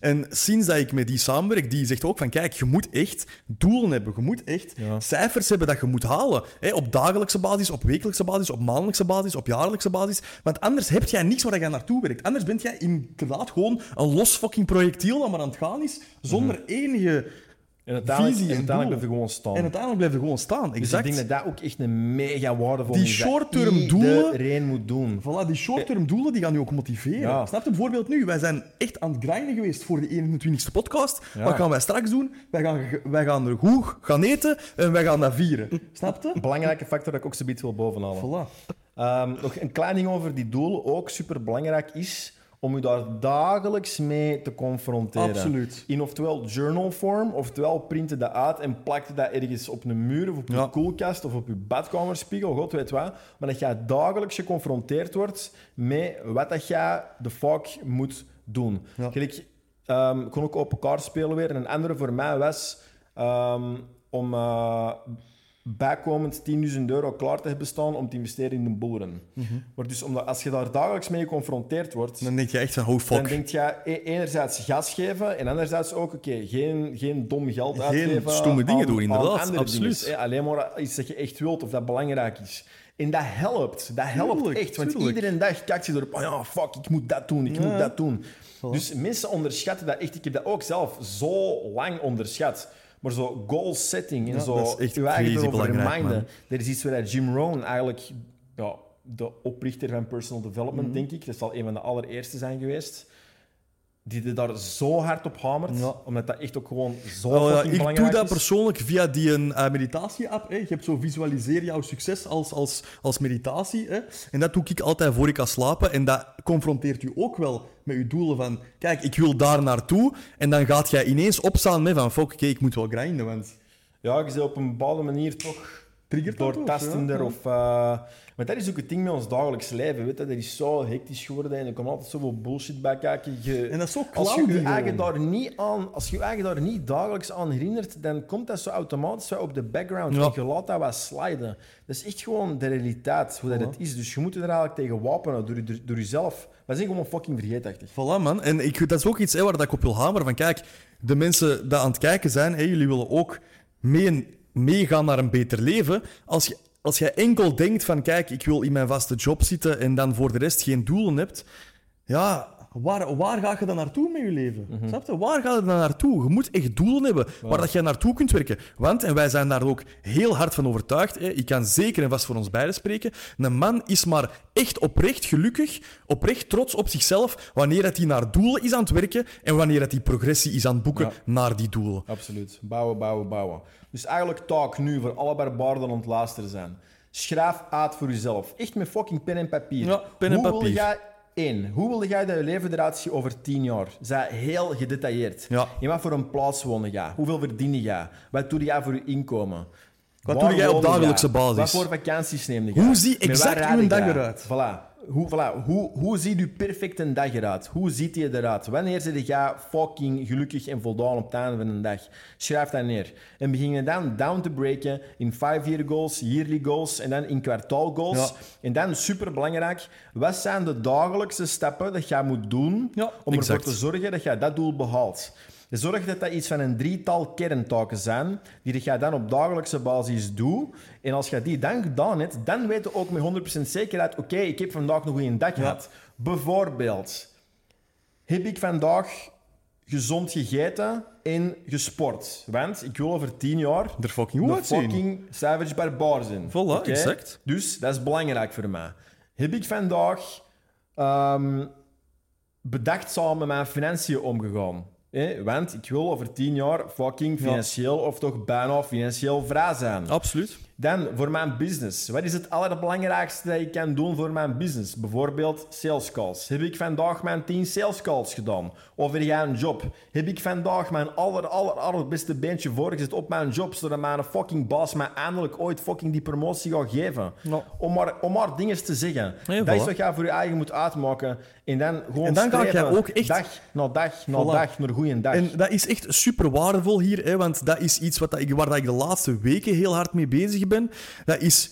B: En sinds dat ik met die samenwerk, die zegt ook van kijk, je moet echt doelen hebben. Je moet echt
A: Ja.
B: cijfers hebben dat je moet halen. Op dagelijkse basis, op wekelijkse basis, op maandelijkse basis, op jaarlijkse basis. Want anders heb jij niks waar je naartoe werkt. Anders ben jij inderdaad gewoon een los fucking projectiel dat maar aan het gaan is, zonder enige
A: En uiteindelijk,
B: visie
A: en
B: en
A: uiteindelijk
B: doel.
A: blijf je gewoon staan.
B: En uiteindelijk blijf je gewoon staan.
A: Dus
B: Exact.
A: ik denk dat dat ook echt een mega waardevol
B: Die
A: is. dat
B: short-term doelen-
A: Iedereen moet doen.
B: Voilà, die short-term doelen die gaan je ook motiveren.
A: Ja.
B: Snap je? Bijvoorbeeld nu, wij zijn echt aan het grinden geweest voor de 21ste podcast.
A: Ja.
B: Wat gaan wij straks doen? Wij gaan, wij gaan er goed gaan eten en wij gaan dat vieren. Snap je?
A: Een belangrijke factor dat ik ook zoiets wil bovenhalen.
B: Voilà.
A: Ehm, nog een klein ding over die doelen. Ook super belangrijk is om je daar dagelijks mee te confronteren.
B: Absoluut.
A: In oftewel journal form, oftewel printen dat uit en plakte dat ergens op een muur of op
B: Ja.
A: je koelkast of op je badkamerspiegel, god weet wat. Maar dat jij dagelijks geconfronteerd wordt met wat dat jij de fuck moet doen.
B: Ja.
A: Gelijk, ehm, ik kon ook open kaart spelen weer. En een andere voor mij was ehm, om eh, bijkomend 10.000 euro klaar te hebben staan om te investeren in de boeren. Maar dus omdat, als je daar dagelijks mee geconfronteerd wordt,
B: Dan denk je echt van, oh
A: dan
B: fuck.
A: denk je enerzijds gas geven en anderzijds ook, oké, geen, geen dom geld
B: Geen
A: uitgeven.
B: stomme dingen doen, inderdaad, absoluut.
A: dingen. Eh, Alleen maar iets dat je echt wilt of dat belangrijk is. En dat helpt. Dat helpt
B: Tuurlijk,
A: echt. Want
B: tuurlijk.
A: iedere dag kijkt je erop. Oh ja, fuck, ik moet dat doen. Ik
B: Ja.
A: moet dat doen. Dus mensen onderschatten dat echt. Ik heb dat ook zelf zo lang onderschat. Maar zo goal setting en
B: Ja,
A: zo
B: dat is echt
A: je eigen erover reminden. Er is iets waar Jim Rohn eigenlijk... Ja, de oprichter van personal
B: Mhm.
A: development, denk ik. Dat zal een van de allereerste zijn geweest. Die er daar zo hard op hamert.
B: Ja.
A: Omdat dat echt ook gewoon zo
B: ja,
A: fucking
B: ik doe dat
A: is.
B: persoonlijk via die een, eh, meditatie-app. hè. Je hebt zo visualiseer jouw succes als, als, als meditatie. Hè. En dat doe ik altijd voor ik ga slapen. En dat confronteert u ook wel met uw doelen van... Kijk, ik wil daar naartoe. En dan gaat jij ineens opstaan met van... Fuck, oké, ik moet wel grinden, want...
A: Ja, je bent op een bepaalde manier toch
B: Triggert
A: doortastender. Of, uh, maar dat is ook het ding met ons dagelijks leven. Weet je? Dat is zo hectisch geworden en er komt altijd zoveel bullshit bij kijken. Je,
B: En dat is zo
A: als je eigen daar niet aan, als je je eigen daar niet dagelijks aan herinnert, dan komt dat zo automatisch op de background.
B: Ja.
A: En je laat dat wat sliden. Dat is echt gewoon de realiteit, hoe dat het is. Dus je moet er eigenlijk tegen wapenen door, door, door jezelf. Wij zijn gewoon fucking vergeetachtig.
B: Voilà, man. En ik, dat is ook iets hè, waar dat ik op wil hameren. Van kijk, de mensen die aan het kijken zijn, hè, jullie willen ook mee, meegaan naar een beter leven. Als je, als jij enkel denkt van kijk, ik wil in mijn vaste job zitten en dan voor de rest geen doelen hebt, ja, waar, waar ga je dan naartoe met je leven? Snap je? Waar ga je dan naartoe? Je moet echt doelen hebben waar dat jij naartoe kunt werken. Want, en wij zijn daar ook heel hard van overtuigd, hè, ik kan zeker en vast voor ons beiden spreken, een man is maar echt oprecht gelukkig, oprecht trots op zichzelf, wanneer dat hij naar doelen is aan het werken en wanneer dat hij progressie is aan het boeken
A: Ja.
B: naar die doelen.
A: Absoluut. Bouwen, bouwen, bouwen. Dus eigenlijk taak nu voor alle barbaarden aan het luisteren zijn. Schrijf uit voor jezelf. Echt met fucking pen en papier.
B: Ja, pen en
A: Hoe
B: papier.
A: Wil jij, één, hoe wil jij dat je leven eruit ziet over tien jaar? Zij heel gedetailleerd.
B: Ja.
A: In wat voor een plaats wonen jij? Hoeveel verdien jij? Wat doe jij voor je inkomen?
B: Wat
A: Waar
B: doe jij op dagelijkse basis?
A: Wat voor vakanties neem je?
B: Hoe zie
A: Met waar
B: exact uw dag eruit?
A: Voilà. Hoe, voilà, hoe, hoe ziet uw perfecte dag eruit? Hoe ziet die eruit? Wanneer zit je fucking gelukkig en voldaan op het einde van een dag? Schrijf dat neer. En begin je dan down te breken in five-year goals, yearly goals en dan in kwartaal goals.
B: Ja.
A: En dan, super belangrijk, wat zijn de dagelijkse stappen dat jij moet doen
B: Ja,
A: om
B: exact.
A: ervoor te zorgen dat jij dat doel behaalt? Zorg dat dat iets van een drietal kerntaken zijn, die jij dan op dagelijkse basis doet. En als je die dan gedaan hebt, dan weet je ook met 100% zekerheid, oké, ik heb vandaag nog een dag gehad. Bijvoorbeeld, heb ik vandaag gezond gegeten en gesport? Want ik wil over tien jaar
B: Er fucking
A: Savage Barbaar zijn.
B: Voilà, exact.
A: Dus dat is belangrijk voor mij. Heb ik vandaag ehm bedachtzaam met mijn financiën omgegaan? Hè? want ik wil over tien jaar fucking financieel of toch bijna financieel vrij zijn.
B: Absoluut.
A: Dan voor mijn business. Wat is het allerbelangrijkste dat ik kan doen voor mijn business? Bijvoorbeeld sales calls. Heb ik vandaag mijn 10 sales calls gedaan? Over jij een job? Heb ik vandaag mijn aller, aller, allerbeste beentje voorgezet op mijn job, zodat mijn fucking baas mij eindelijk ooit fucking die promotie gaat geven? Om, maar, om maar dingen te zeggen. Dat is wat jij voor je eigen moet uitmaken. En dan gewoon
B: En dan ga jij ook echt-
A: dag na dag na
B: Voilà.
A: dag naar goede dag.
B: En dat is echt super waardevol hier, hè, want dat is iets wat dat ik, waar dat ik de laatste weken heel hard mee bezig ben. Dat is,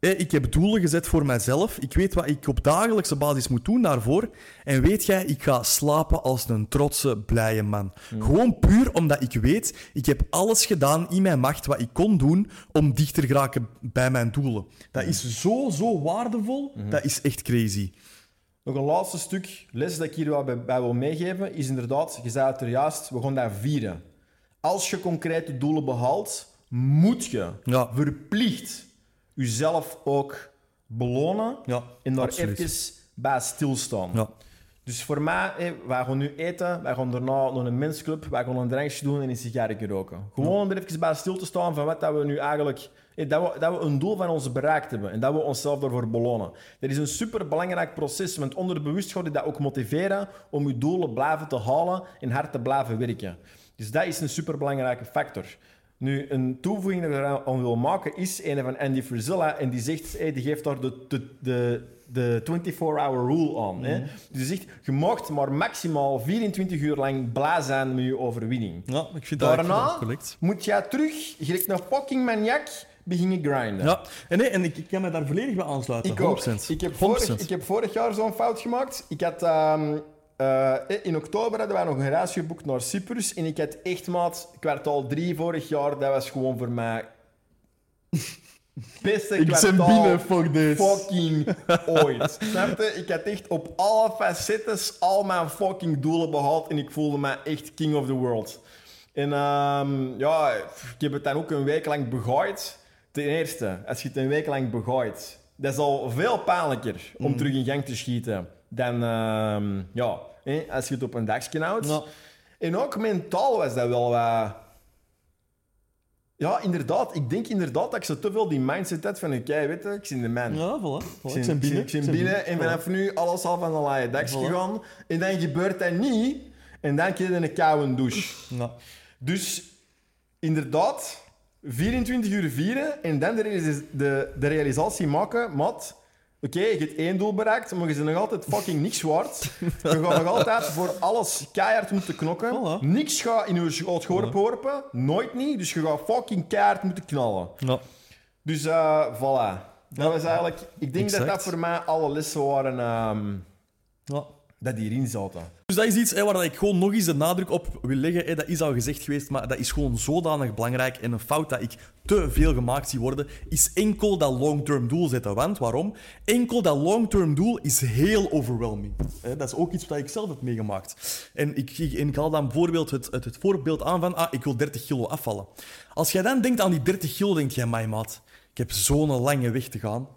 B: ik heb doelen gezet voor mijzelf. Ik weet wat ik op dagelijkse basis moet doen daarvoor. En weet jij, ik ga slapen als een trotse, blije man. Gewoon puur omdat ik weet, ik heb alles gedaan in mijn macht wat ik kon doen om dichter te geraken bij mijn doelen. Dat is zo, zo waardevol. Dat is echt crazy.
A: Nog een laatste stuk les dat ik hier bij, bij wil meegeven, is inderdaad, je zei het er juist, we gaan dat vieren. Als je concrete doelen behaalt, moet je
B: Ja.
A: verplicht jezelf ook belonen
B: Ja,
A: en daar
B: absoluut.
A: even bij stilstaan.
B: Ja.
A: Dus voor mij, hé, wij gaan nu eten, wij gaan daarna naar een mensclub, wij gaan een drankje doen en een sigaretje roken. Gewoon om er even bij stil te staan van wat dat we nu eigenlijk... hé, dat, we, dat we een doel van ons bereikt hebben en dat we onszelf daarvoor belonen. Dat is een superbelangrijk proces, want onderbewust gaat je dat ook motiveren om je doelen blijven te halen en hard te blijven werken. Dus dat is een superbelangrijke factor. Nu, een toevoeging die ik eraan wil maken is een van Andy Frisella. En die zegt, hey, die geeft daar de, de, de, de 24-hour rule aan. Hè? Dus die zegt, je mag maar maximaal 24 uur lang blij zijn met je overwinning.
B: Ja, ik vind
A: Daarna
B: dat correct.
A: moet jij terug, gelijk een fucking maniak, beginnen grinden.
B: Ja, en, nee, en ik, ik kan me daar volledig bij aansluiten.
A: Ik ook.
B: 100%.
A: Ik heb, vorig,
B: 100%.
A: ik heb vorig jaar zo'n fout gemaakt. Ik had, ehm, eh, in oktober hadden wij nog een reis geboekt naar Cyprus. En ik had echt, maat, kwartaal 3 vorig jaar, dat was gewoon voor mij... Beste
B: Ik ben binnen, fuck this.
A: fucking ooit. Snap je? Ik had echt op alle facetten al mijn fucking doelen behaald. En ik voelde me echt king of the world. En ehm, ja, ik heb het dan ook een week lang begooid. Ten eerste, als je het een week lang begooit, dat is al veel pijnlijker om
B: Mm.
A: terug in gang te schieten dan ehm, ja, hè, als je het op een dagje houdt.
B: Ja.
A: En ook mentaal was dat wel wat... Ja, inderdaad. Ik denk inderdaad dat ik zo te veel die mindset had van... Oké, weet je, ik zie de man.
B: Ja, voilà. voilà.
A: Ik
B: Ik ben binnen.
A: Ik ben binnen en vanaf nu alles al van een laaie
B: Voilà.
A: gegaan. En dan gebeurt dat niet. En dan krijg je een koude douche.
B: Ja.
A: Dus inderdaad, 24 uur vieren en dan de, realis- de, de realisatie maken, mat. Oké, je hebt één doel bereikt, maar je bent nog altijd fucking niks waard. Je gaat nog altijd voor alles keihard moeten knokken.
B: Voilà.
A: Niks gaat in je schoot geworpen, nooit niet. Dus je gaat fucking keihard moeten knallen.
B: Ja.
A: Dus eh voilà. Dat was eigenlijk... Ik denk dat
B: Exact.
A: dat voor mij alle lessen waren ehm,
B: Ja.
A: Dat hierin zaten.
B: Dus dat is iets hè, waar ik gewoon nog eens de nadruk op wil leggen. Hè. Dat is al gezegd geweest, maar dat is gewoon zodanig belangrijk. En een fout dat ik te veel gemaakt zie worden, is enkel dat long-term doel zetten. Want waarom? Enkel dat long-term doel is heel overwhelming. Hè, Dat is ook iets wat ik zelf heb meegemaakt. En ik, haal dan bijvoorbeeld het, het, voorbeeld aan van, ah, ik wil 30 kilo afvallen. Als jij dan denkt aan die 30 kilo, denk jij, my maat, ik heb zo'n lange weg te gaan.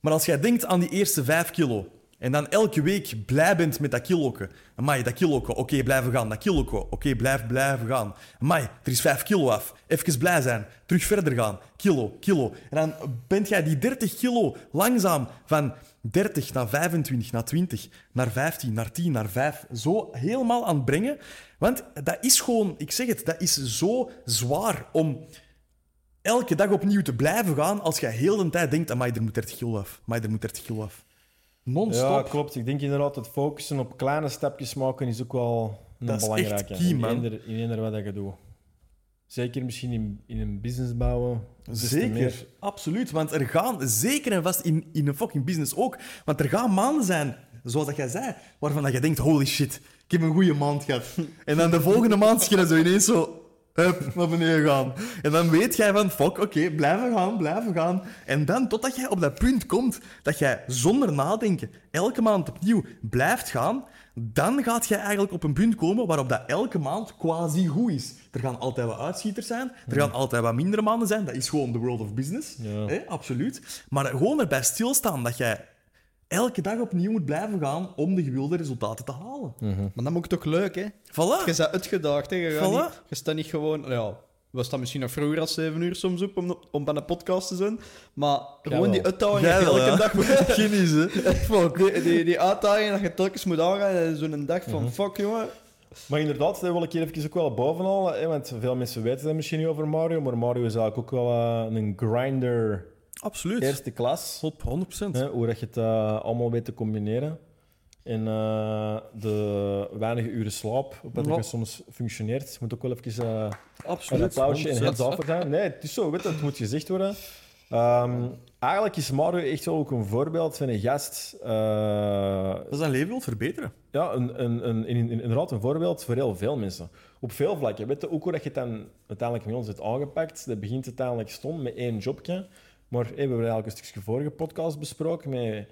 B: Maar als jij denkt aan die eerste 5 kilo, en dan elke week blij bent met dat kiloke. Amai, dat kiloke, oké, blijven gaan. Dat kiloke, oké, blijf blijven gaan. Amai, er is 5 kilo af. Even blij zijn. Terug verder gaan. Kilo, kilo. En dan bent jij die 30 kilo langzaam van 30 naar 25, naar 20, naar 15, naar 10, naar 5, zo helemaal aan het brengen. Want dat is gewoon, ik zeg het, dat is zo zwaar om elke dag opnieuw te blijven gaan als je heel de tijd denkt, amai, er moet 30 kilo af. Amai, er moet 30 kilo af. Non-stop.
A: Ja, klopt. Ik denk inderdaad dat focussen op kleine stapjes maken is ook wel een
B: Dat is echt
A: belangrijke.
B: key, man.
A: In eender, in eender wat dat je doet. Zeker misschien in, in een business bouwen.
B: Zeker, absoluut. Want er gaan, zeker en vast in, in een fucking business ook, want er gaan maanden zijn, zoals dat jij zei, waarvan dat je denkt, holy shit, ik heb een goede maand gehad. En dan de volgende maand schinnen zo ineens zo naar beneden gaan. En dan weet jij van, fuck, oké, blijven gaan, blijven gaan. En dan, totdat jij op dat punt komt, dat jij zonder nadenken elke maand opnieuw blijft gaan, dan gaat jij eigenlijk op een punt komen waarop dat elke maand quasi goed is. Er gaan altijd wat uitschieters zijn, er gaan altijd wat mindere maanden zijn. Dat is gewoon the world of business.
A: Ja.
B: Hè, absoluut. Maar gewoon erbij stilstaan dat jij elke dag opnieuw moet blijven gaan om de gewilde resultaten te halen.
D: Maar dat moet toch leuk, hè?
B: Voilà.
D: Je bent uitgedaagd, hè? Je,
B: Voilà.
D: niet, je staat niet gewoon... Ja, we staan misschien nog vroeger als 7 uur soms op om, om bij een podcast te zijn. Maar gewoon
A: wel.
D: die uitdaging je
B: wel,
D: elke
B: ja.
D: dag...
B: Hè. Fuck.
D: Die, die, die uitdaging dat je telkens moet aangaan. en Zo'n dag van,
B: Mhm.
D: fuck jongen.
A: Maar inderdaad, dat wil ik hier even ook wel bovenhalen. Hè, want veel mensen weten dat misschien niet over Mario. Maar Mario is eigenlijk ook wel eh, een grinder
B: Absoluut.
A: eerste klas.
B: Op 100%.
A: Hè, hoe dat je het eh, allemaal weet te combineren. En eh, de weinige uren slaap, op
B: Ja.
A: je soms functioneert, moet ook wel even eh, een
B: Absoluut.
A: applausje en
B: 100%.
A: hands off zijn. Nee, het is zo, weet je, het moet gezegd worden. Ehm, eigenlijk is Mario echt wel ook een voorbeeld van een gast. eh,
B: Dat zijn leven wil verbeteren.
A: ja, een, een, een, in- in- inderdaad een voorbeeld voor heel veel mensen. Op veel vlakken. Weet je ook hoe dat je het dan uiteindelijk met ons hebt aangepakt? Dat begint uiteindelijk stond met één jobje. Maar hey, we hebben eigenlijk een stukje vorige podcast besproken met...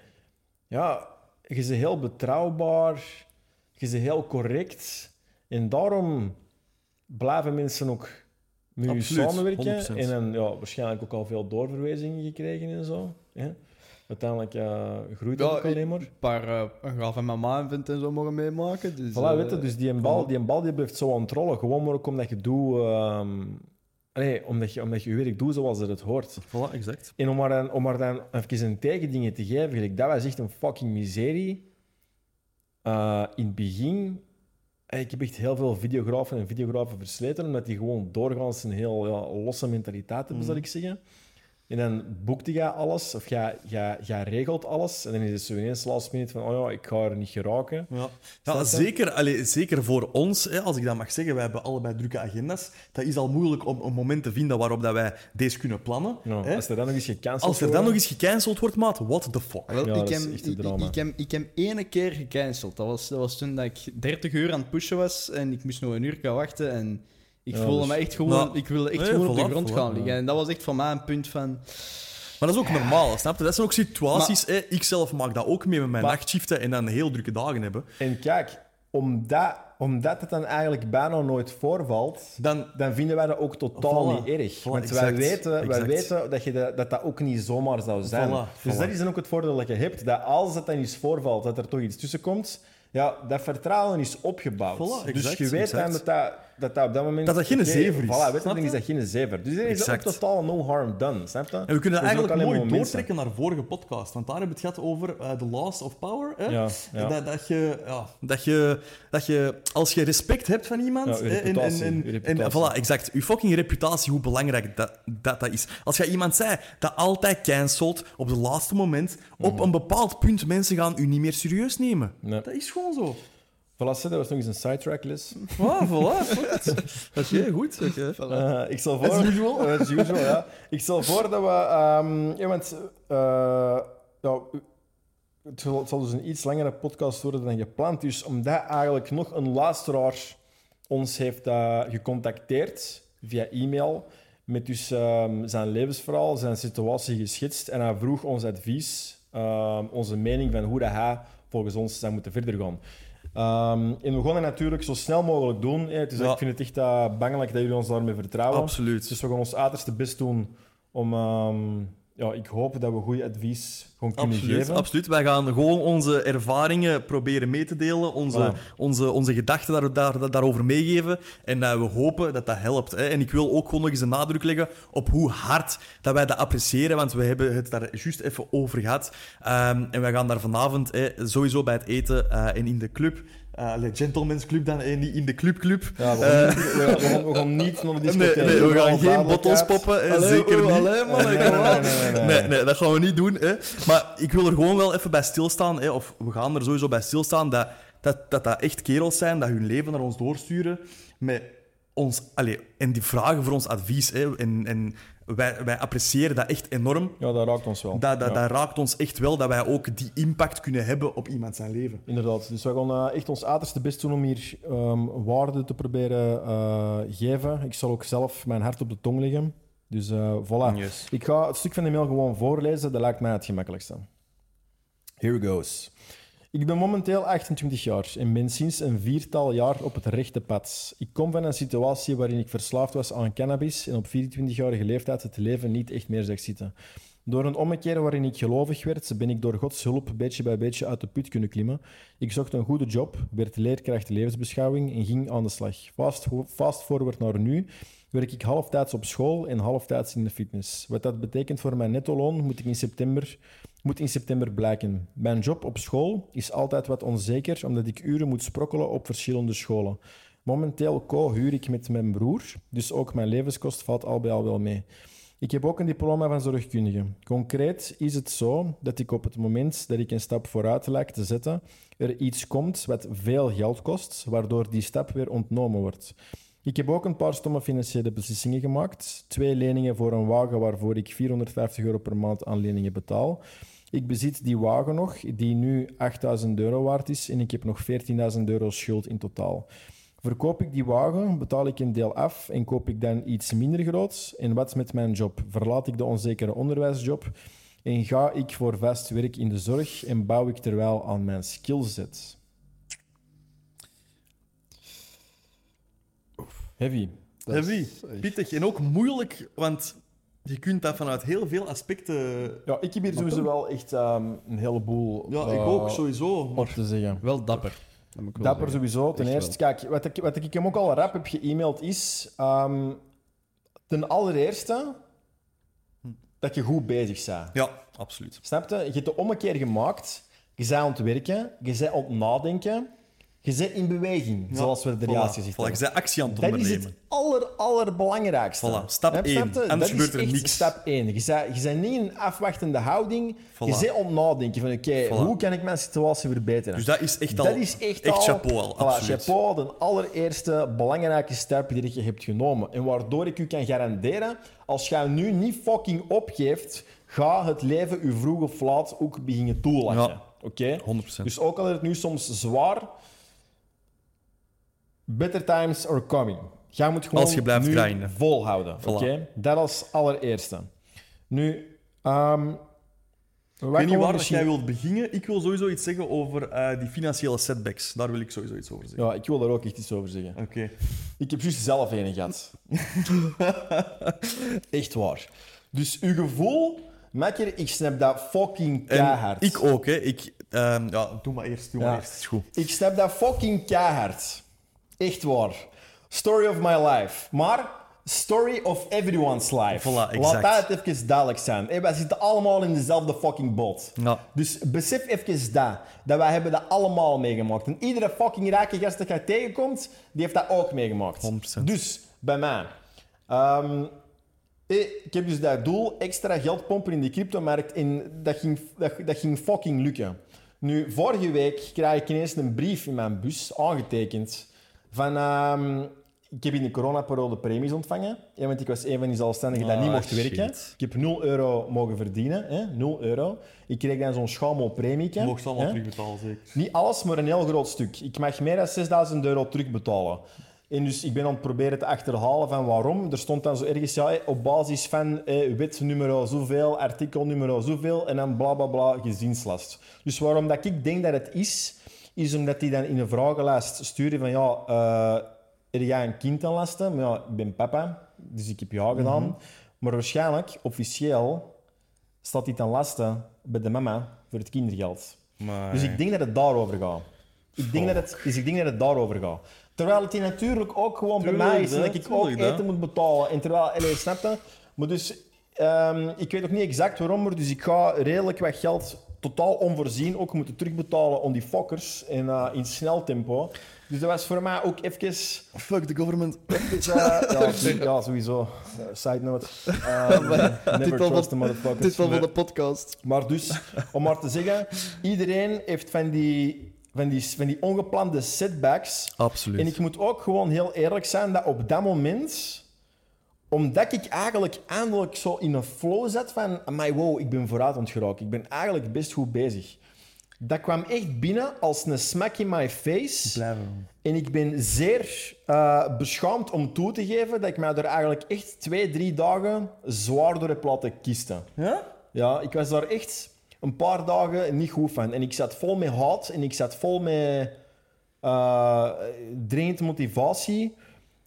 A: Ja, je bent heel betrouwbaar. Je bent heel correct. En daarom blijven mensen ook met je samenwerken.
B: 100%.
A: En dan ja, waarschijnlijk ook al veel doorverwijzingen gekregen en zo. Uiteindelijk eh, groeit dat
D: Ja,
A: ook alleen maar.
D: Een paar uh, een gaaf en mama vindt en zo mogen meemaken. Dus,
A: Voilà,
D: eh,
A: weet je, dus die bal, die bal die blijft zo aan het rollen. Gewoon maar ook omdat je doet... ehm, allee, omdat, je, omdat je je werk doet zoals het het hoort.
B: Voilà, exact.
A: En om maar dan, om maar dan even een tegendingen te geven, gelijk, dat was echt een fucking miserie. Eh, in het begin... eh, Ik heb echt heel veel videografen en videografen versleten, omdat die gewoon doorgaans een heel ja, losse mentaliteit hebben, zal ik zeggen. En dan boekte jij alles, of jij, jij, jij regelt alles, en dan is het zo ineens last minute van, oh ja, ik ga er niet geraken.
B: Ja, ja zeker, allee, zeker voor ons, hè, als ik dat mag zeggen. Wij hebben allebei drukke agenda's. Dat is al moeilijk om een moment te vinden waarop dat wij deze kunnen plannen.
A: Ja,
B: hè.
A: als er dan nog eens gecanceld
B: Als er dan
A: wordt-
B: nog eens gecanceld wordt, maat, what the fuck?
D: Wel,
A: Ja,
D: ik,
A: dat
D: heb,
A: is echt een
D: ik,
A: drama.
D: ik, heb, ik heb ene keer gecanceld. Dat was, dat was toen dat ik 30 uur aan het pushen was en ik moest nog een uur gaan wachten. En ik
A: Ja,
D: voelde
A: dus-
D: me echt gewoon,
B: Nou,
D: ik wilde echt
B: nee,
D: gewoon op de grond gaan
B: ja.
D: liggen. En dat was echt voor mij een punt van.
B: Maar dat is ook normaal, snap je? Dat zijn ook situaties. hè. Ik zelf maak dat ook mee met mijn
A: Maar-
B: nachtshiften en dan heel drukke dagen hebben.
A: En kijk, omdat, omdat het dan eigenlijk bijna nooit voorvalt,
B: Dan,
A: dan vinden wij dat ook totaal
B: Voilà.
A: niet erg.
B: Voilà,
A: Want
B: exact,
A: wij weten, wij weten dat, je dat, dat dat ook niet zomaar zou zijn.
B: Voilà,
A: dus
B: voilà.
A: dat is dan ook het voordeel dat je hebt, dat als het dan eens voorvalt, dat er toch iets tussen komt, ja, dat vertrouwen is opgebouwd.
B: Voilà,
A: dus
B: exact,
A: je weet
B: exact.
A: dan dat dat, dat dat op dat moment...
B: Dat dat geen zever is,
A: Voilà, weet je,
B: snap
A: dan is dat geen zever. Dus dan is ook totaal no harm done, snap je?
B: en we kunnen dat
A: Dus
B: eigenlijk mooi doortrekken naar de vorige podcast. Want daar hebben we het gehad over eh, The Loss of Power. Hè?
A: Ja, ja.
B: Dat, dat, je, ja, dat, je, dat je, als je respect hebt van iemand...
A: Ja,
B: en, voilà, exact. Je fucking reputatie, hoe belangrijk dat, dat, dat is. Als je iemand zei dat altijd cancelt op het laatste moment, op een bepaald punt mensen gaan u niet meer serieus nemen.
A: Mhm. Nee.
B: Dat is gewoon zo.
A: Voilà, dat was nog eens een sidetrack, Les.
B: Ah, voilà. Oké, goed. Oké.
A: Eh, ik stel voor...
B: As usual.
A: As usual, ja. Ik stel voor dat we... ehm ja, want, eh, ja, het, zal, het zal dus een iets langere podcast worden dan gepland. Dus omdat eigenlijk nog een luisteraar ons heeft eh, gecontacteerd via e-mail met dus ehm, zijn levensverhaal, zijn situatie geschetst. En hij vroeg ons advies, ehm, onze mening van hoe dat hij volgens ons zou moeten verder gaan. Ehm, en we gaan het natuurlijk zo snel mogelijk doen. hè. Het is,
B: Ja.
A: Ik vind het echt uh, bangelijk dat jullie ons daarmee vertrouwen.
B: Absoluut.
A: Dus we gaan ons uiterste best doen om... ehm, ja, ik hoop dat we goed advies gewoon kunnen
B: Absoluut,
A: geven.
B: absoluut. Wij gaan gewoon onze ervaringen proberen mee te delen, onze, onze, onze gedachten daar, daar, daarover meegeven. En eh, we hopen dat dat helpt. Hè. En ik wil ook gewoon nog eens een nadruk leggen op hoe hard dat wij dat appreciëren, want we hebben het daar juist even over gehad. Ehm, en wij gaan daar vanavond hè, sowieso bij het eten eh, en in de club, eh, de Gentleman's Club dan, en niet in de clubclub.
A: Ja, we, gaan niet, we, we gaan, we gaan niet naar de
B: Nee,
A: discotheek.
B: nee, we gaan geen bottles poppen,
D: Allee,
B: zeker
D: oh,
B: niet.
D: allee, man.
A: Nee, nee,
B: dat gaan we niet doen. Hè. Maar ik wil er gewoon wel even bij stilstaan, hè, of we gaan er sowieso bij stilstaan, dat dat, dat, dat echt kerels zijn, dat hun leven naar ons doorsturen met ons... Allez, en die vragen voor ons advies. Hè, en en wij, wij appreciëren dat echt enorm.
A: Ja, dat raakt ons wel.
B: Dat, dat,
A: Ja.
B: dat raakt ons echt wel, dat wij ook die impact kunnen hebben op iemand zijn leven.
A: Inderdaad. Dus we gaan eh, echt ons uiterste best doen om hier ehm, waarde te proberen eh geven. Ik zal ook zelf mijn hart op de tong leggen. Dus eh voilà.
B: Yes.
A: Ik ga het stuk van de mail gewoon voorlezen. Dat lijkt mij het gemakkelijkste. Here goes. Ik ben momenteel 28 jaar en ben sinds een viertal jaar op het rechte pad. Ik kom van een situatie waarin ik verslaafd was aan cannabis en op 24-jarige leeftijd het leven niet echt meer zag zitten. Door een ommekeer waarin ik gelovig werd, ben ik door Gods hulp beetje bij beetje uit de put kunnen klimmen. Ik zocht een goede job, werd leerkracht levensbeschouwing en ging aan de slag. Fast, fast forward naar nu werk ik halftijds op school en halftijds in de fitness. Wat dat betekent voor mijn netto-loon moet, ik in september, moet in september blijken. Mijn job op school is altijd wat onzeker, omdat ik uren moet sprokkelen op verschillende scholen. Momenteel co-huur ik met mijn broer, dus ook mijn levenskost valt al bij al wel mee. Ik heb ook een diploma van zorgkundige. Concreet is het zo dat ik op het moment dat ik een stap vooruit lijkt te zetten, er iets komt wat veel geld kost, waardoor die stap weer ontnomen wordt. Ik heb ook een paar stomme financiële beslissingen gemaakt. Twee leningen voor een wagen waarvoor ik 450 euro per maand aan leningen betaal. Ik bezit die wagen nog, die nu 8000 euro waard is en ik heb nog 14.000 euro schuld in totaal. Verkoop ik die wagen, betaal ik een deel af en koop ik dan iets minder groots? En wat met mijn job? Verlaat ik de onzekere onderwijsjob en ga ik voor vast werk in de zorg en bouw ik terwijl aan mijn skillset? Heavy.
D: Dat
B: Heavy,
D: echt-
B: pittig en ook moeilijk, want je kunt dat vanuit heel veel aspecten...
A: Ja, ik heb hier sowieso wel echt ehm, een heleboel
B: Ja, ik
A: eh,
B: ook, sowieso.
A: op
B: Maar
A: te zeggen.
D: Wel dapper. Dat moet ik wel
A: Dapper
D: zeggen.
A: sowieso. Ten
D: Echt
A: eerste, kijk, wat ik, wat ik hem ook al rap heb geëmaild is... ehm, ten allereerste dat je goed bezig bent.
B: ja, absoluut.
A: Snap je? Je hebt de ommekeer gemaakt. Je bent aan het werken. Je bent aan het nadenken. Je bent in beweging,
B: Ja,
A: zoals we er
B: voilà,
A: juist gezegd
B: voilà. Je bent actie aan het
A: Dat is
B: ondernemen.
A: het aller, allerbelangrijkste.
B: Voilà, stap
A: Snap je?
B: één.
A: Snap je?
B: Anders
A: dat
B: gebeurt er niks.
A: Stap 1. Je bent, je bent niet in een afwachtende houding. Je aan het nadenken van, oké, hoe kan ik mijn situatie verbeteren?
B: Dus dat is echt al...
A: dat is echt,
B: echt
A: al,
B: chapeau al, absoluut.
A: chapeau, de allereerste belangrijke stap die je hebt genomen. En waardoor ik u kan garanderen, als jij nu niet fucking opgeeft, gaat het leven u vroeg of laat ook beginnen toelachen.
B: Ja.
A: Oké?
B: 100%.
A: Dus ook al is het nu soms zwaar, better times are coming. Jij moet gewoon
B: Als je blijft
A: nu
B: grinden.
A: volhouden.
B: Voilà.
A: Oké? Dat als allereerste. Nu, ehm
B: Ik weet niet waar dat jij wilt beginnen. Ik wil sowieso iets zeggen over eh, die financiële setbacks. Daar wil ik sowieso iets over zeggen.
A: Ja, ik wil daar ook echt iets over zeggen.
B: Oké.
A: Ik heb juist zelf een gehad. Echt waar. Dus uw gevoel, makker, ik snap dat fucking
B: En
A: keihard.
B: ik ook, hè. Ik, ehm, ja, doe maar eerst. Doe
A: Ja.
B: maar eerst. Is goed.
A: Ik snap dat fucking keihard. Echt waar. Story of my life. Maar story of everyone's life.
B: Voilà,
A: Laat
B: exact.
A: dat even duidelijk zijn. Wij zitten allemaal in dezelfde fucking boot.
B: Ja.
A: Dus besef even dat. Dat wij hebben dat allemaal meegemaakt. En iedere fucking rijke gast dat jij tegenkomt, die heeft dat ook meegemaakt.
B: 100%.
A: Dus, bij mij. Ehm, ik heb dus dat doel, extra geld pompen in de cryptomarkt. En dat ging, dat, dat ging fucking lukken. Nu, vorige week krijg ik ineens een brief in mijn bus, aangetekend, van... ehm, ik heb in de coronaperiode premies ontvangen. Ja, want ik was een van die zelfstandigen die
B: Ah,
A: niet mocht
B: shit.
A: werken. Ik heb 0 euro mogen verdienen. Hè? 0 euro. Ik kreeg dan zo'n schamel premie.
B: Je mocht allemaal terugbetalen, zeker.
A: Niet alles, maar een heel groot stuk. Ik mag meer dan 6000 euro terugbetalen. En dus ik ben aan het proberen te achterhalen van waarom. Er stond dan zo ergens, ja, op basis van eh, wet nummer zoveel, artikel nummer zoveel, en dan bla bla bla, gezinslast. Dus waarom dat ik denk dat het is, is omdat die dan in een vragenlijst sturen van, ja, eh er jij een kind aan lasten? Maar ja, ik ben papa, dus ik heb ja gedaan. Maar waarschijnlijk, officieel, staat die ten laste bij de mama voor het kindergeld.
B: Maar...
A: Dus ik denk dat het daarover gaat. Ik denk, dat het, dus ik denk dat het daarover gaat. Terwijl het natuurlijk ook gewoon bij mij is
B: hè,
A: dat ik ook
B: hè.
A: eten moet betalen. En terwijl, allee, snap je? Maar dus, ehm, ik weet ook niet exact waarom, maar dus ik ga redelijk wat geld totaal onvoorzien ook moeten terugbetalen om die fokkers in, eh, in snel tempo. Dus dat was voor mij ook even...
B: Fuck the government.
A: even, ja, sowieso. Side note. Eh, never
D: Dit
A: trust the motherfuckers.
D: Van de podcast.
A: Maar dus, om maar te zeggen, iedereen heeft van die, van die, van die ongeplande setbacks.
B: Absoluut.
A: En ik moet ook gewoon heel eerlijk zijn dat op dat moment, omdat ik eigenlijk eindelijk zo in een flow zat van, my wow, ik ben vooruit geraken. Ik ben eigenlijk best goed bezig. Dat kwam echt binnen als een smack in my face.
B: Blijven.
A: En ik ben zeer eh, beschaamd om toe te geven dat ik mij er eigenlijk echt twee, drie dagen zwaar door heb laten kisten.
B: Ja?
A: Ja, ik was daar echt een paar dagen niet goed van. En ik zat vol met haat en ik zat vol met dringende motivatie.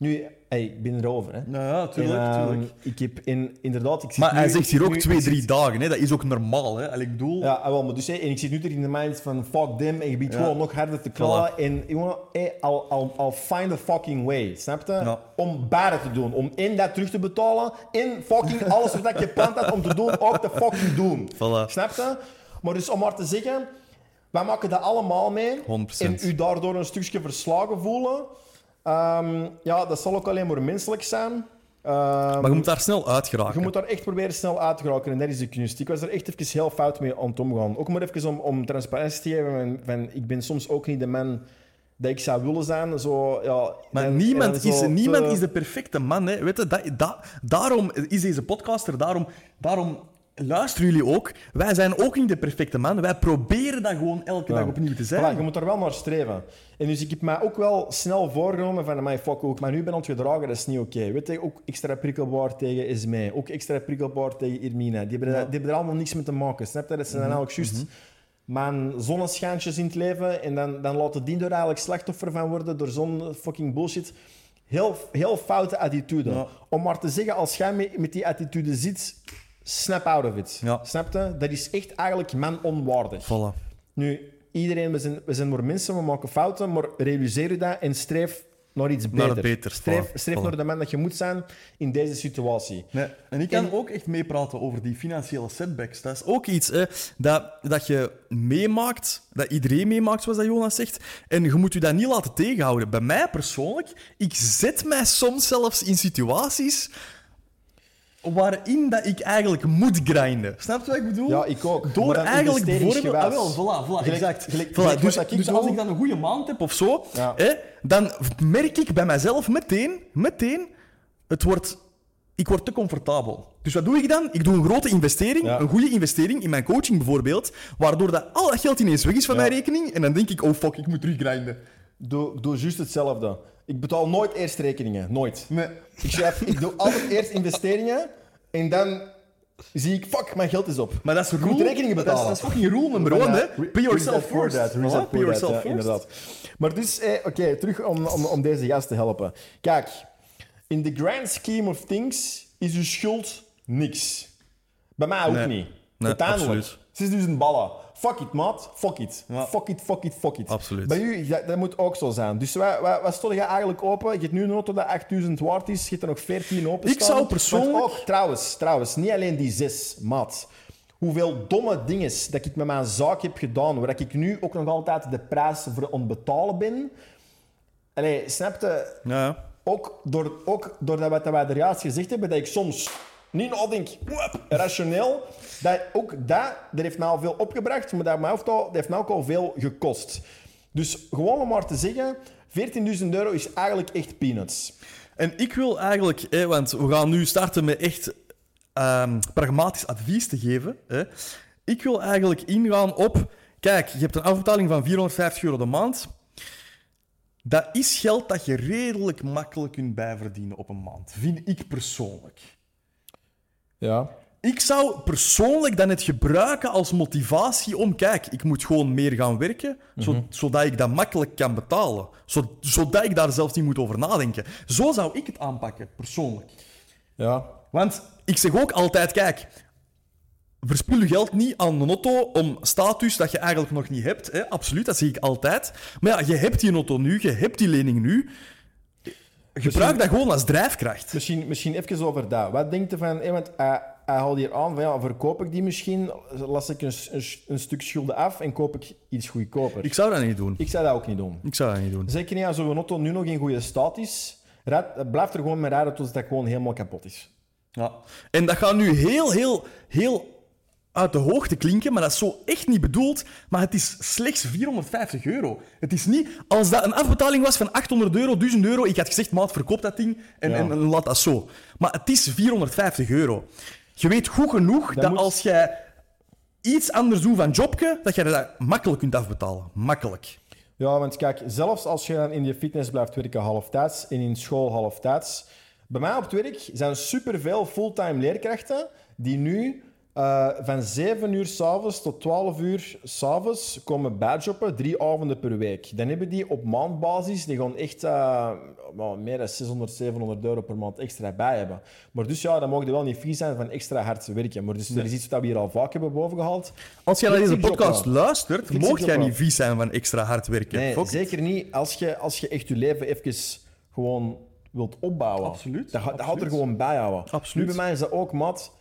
A: Nu, hey, ik ben erover. Hè.
B: Nou ja, tuurlijk,
A: En, ehm,
B: tuurlijk.
A: ik heb in, inderdaad... Ik zit
B: Maar
A: nu-
B: hij zegt hier
A: ik
B: ook
A: zit
B: twee,
A: nu-
B: drie dagen. Hè. Dat is ook normaal. Hè. Allee, ik bedoel...
A: Ja, ah, wel, maar dus, hè, en ik zit nu er in de mind van fuck them en je biedt
B: Ja.
A: gewoon nog harder te knallen. En jongen, hey, I'll, I'll, I'll find a fucking way, snap je?
B: Ja.
A: Om beide te doen, om in dat terug te betalen, in fucking alles wat je gepland had om te doen, ook te fucking doen.
B: Voilà.
A: Snap je? Maar dus om maar te zeggen, wij maken dat allemaal mee.
B: 100%.
A: En u daardoor een stukje verslagen voelen. Ehm, ja, dat zal ook alleen maar menselijk zijn. Ehm,
B: Maar je moet daar snel uit geraken.
A: je moet daar echt proberen snel uit te geraken en dat is de kunst. Ik was er echt even heel fout mee aan het omgaan. Ook maar even om, om transparantie te geven. Van, van, ik ben soms ook niet de man dat ik zou willen zijn. Zo, ja,
B: Maar
A: en-
B: niemand,
A: en zo
B: is,
A: te-
B: niemand is de perfecte man. Hè. Weet je, dat, dat, daarom is deze podcaster, daarom, daarom luisteren jullie ook. Wij zijn ook niet de perfecte man. Wij proberen dat gewoon elke
A: Ja.
B: dag opnieuw te
A: Voilà,
B: zijn.
A: je moet daar wel naar streven. En dus ik heb mij ook wel snel voorgenomen van, my fuck ook, maar nu ben ik aan het gedragen, dat is niet oké. Weet je, ook extra prikkelbaar tegen Esmee, ook extra prikkelbaar tegen Irmina. Die hebben, er- die hebben er allemaal niks mee te maken, snap je? Dat zijn dan eigenlijk juist mijn zonneschijntjes in het leven en dan, dan laten die er eigenlijk slachtoffer van worden door zo'n fucking bullshit. Heel, heel foute attitude.
B: Ja.
A: Om maar te zeggen, als jij met die attitude zit, snap out of it.
B: Ja.
A: Snap je? Dat is echt eigenlijk man onwaardig.
B: Voilà.
A: Nu, iedereen, we zijn, we zijn maar mensen, we maken fouten, maar realiseer je dat en streef naar iets
B: Naar
A: beter.
B: het beter,
A: Streef,
B: voilà,
A: streef
B: voilà.
A: naar de man dat je moet zijn in deze situatie.
B: Nee. En ik kan
A: En-
B: ook echt meepraten over die financiële setbacks. Dat is ook iets hè, dat, dat je meemaakt, dat iedereen meemaakt, zoals dat Jonas zegt. En je moet je dat niet laten tegenhouden. Bij mij persoonlijk, ik zet mij soms zelfs in situaties waarin dat ik eigenlijk moet grinden. Snap je wat ik bedoel?
A: Ja, ik ook.
B: Door eigenlijk
A: investeringsgewijs.
B: Ah, wel, voilà, voilà,
A: Gelijk-
B: exact.
A: gelijk-
B: Voilà,
A: gelijk
B: dus
A: ik
B: dus als ik dan een goede maand heb of zo,
A: Ja.
B: hè, dan merk ik bij mezelf meteen, meteen, het wordt, ik word te comfortabel. Dus wat doe ik dan? Ik doe een grote investering,
A: Ja.
B: een goede investering in mijn coaching bijvoorbeeld, waardoor dat al dat geld ineens weg is van
A: Ja.
B: mijn rekening en dan denk ik, oh fuck, ik moet teruggrinden.
A: Doe, doe juist hetzelfde. Ik betaal nooit eerst rekeningen. Nooit.
B: Nee.
A: Ik, schrijf, ik doe altijd eerst investeringen en dan zie ik, fuck, mijn geld is op.
B: Maar dat is
A: Ik moet
B: rule-
A: rekeningen
B: dat is-
A: betalen.
B: Dat is, fucking rule number one, hè.
A: Re-
B: Pay yourself first.
A: that, that,
B: yourself
A: ja, inderdaad. Maar dus, eh, oké, terug om, om, om deze gast te helpen. Kijk, in the grand scheme of things is uw schuld niks. Bij mij ook
B: Nee.
A: niet.
B: Nee,
A: Uiteindelijk.
B: absoluut.
A: 6000 ballen. Fuck it, maat. Fuck it.
B: Ja.
A: Fuck it, fuck it, fuck it.
B: Absoluut.
A: Bij u, dat, dat moet ook zo zijn. Dus wat, wat, wat stond je eigenlijk open? Je hebt nu een auto dat 8000 waard is. Je hebt er nog 14 open
B: Ik zou persoonlijk-
A: Want ook, trouwens, trouwens, niet alleen die zes, maat. Hoeveel domme dingen dat ik met mijn zaak heb gedaan, waar ik nu ook nog altijd de prijs voor ontbetalen ben. Allee, snap je?
B: Ja.
A: Ook, door, ook doordat wat wij er juist gezegd hebben, dat ik soms niet nadenk, wap, rationeel, dat ook dat, dat heeft al veel opgebracht, maar dat, mij heeft al, dat heeft ook al veel gekost. Dus gewoon om maar te zeggen, 14.000 euro is eigenlijk echt peanuts.
B: En ik wil eigenlijk, hè, want we gaan nu starten met echt ehm, pragmatisch advies te geven. Hè. Ik wil eigenlijk ingaan op, kijk, je hebt een afbetaling van 450 euro de maand. Dat is geld dat je redelijk makkelijk kunt bijverdienen op een maand, vind ik persoonlijk.
A: Ja.
B: Ik zou persoonlijk dan het gebruiken als motivatie om, kijk, ik moet gewoon meer gaan werken, zo- zodat ik dat makkelijk kan betalen. Zo- zodat ik daar zelfs niet moet over nadenken. Zo zou ik het aanpakken, persoonlijk.
A: Ja.
B: Want ik zeg ook altijd, kijk, verspil je geld niet aan een auto om status dat je eigenlijk nog niet hebt. Hè? Absoluut, dat zeg ik altijd. Maar ja, je hebt die auto nu, je hebt die lening nu. Gebruik dat gewoon als drijfkracht.
A: Misschien, misschien even over dat. Wat denkt je van... want, eh, hij haalde hier aan van ja, verkoop ik die misschien, las ik een, een, een stuk schulden af en koop ik iets goedkoper.
B: Ik zou dat niet doen.
A: Ik zou dat ook niet doen.
B: Ik zou dat niet doen.
A: Zeker niet als zo'n auto nu nog in goede staat is. Rijd, blijf er gewoon mee rijden tot dat gewoon helemaal kapot is.
B: Ja. En dat gaat nu heel, heel, heel uit de hoogte klinken, maar dat is zo echt niet bedoeld. Maar het is slechts 450 euro. Het is niet, als dat een afbetaling was van 800 euro, 1000 euro, ik had gezegd, maat, verkoop dat ding en,
A: Ja.
B: en, en laat dat zo. Maar het is 450 euro. Je weet goed genoeg dat,
A: moet-
B: als jij iets anders doet van jobje, dat je dat makkelijk kunt afbetalen. Makkelijk.
A: Ja, want kijk, zelfs als je in je fitness blijft werken halftijds en in school halftijds. Bij mij op het werk zijn superveel fulltime leerkrachten die nu eh, van 7 uur s'avonds tot 12 uur s'avonds komen bijjobben, drie avonden per week. Dan hebben die op maandbasis, die gaan echt eh, meer dan 600, 700 euro per maand extra bij hebben. Maar dus ja, dan mogen wel niet vies zijn van extra hard werken. Maar dus er is iets wat we hier al vaak hebben bovengehaald.
B: Als jij naar deze podcast luistert, mocht jij niet vies zijn van extra hard werken.
A: Nee,
B: Fuck
A: zeker niet als je, als je echt je leven even gewoon wilt opbouwen.
B: Absoluut,
A: Dat, houdt er gewoon bij houden.
B: Absoluut.
A: Nu bij mij is dat ook, mat.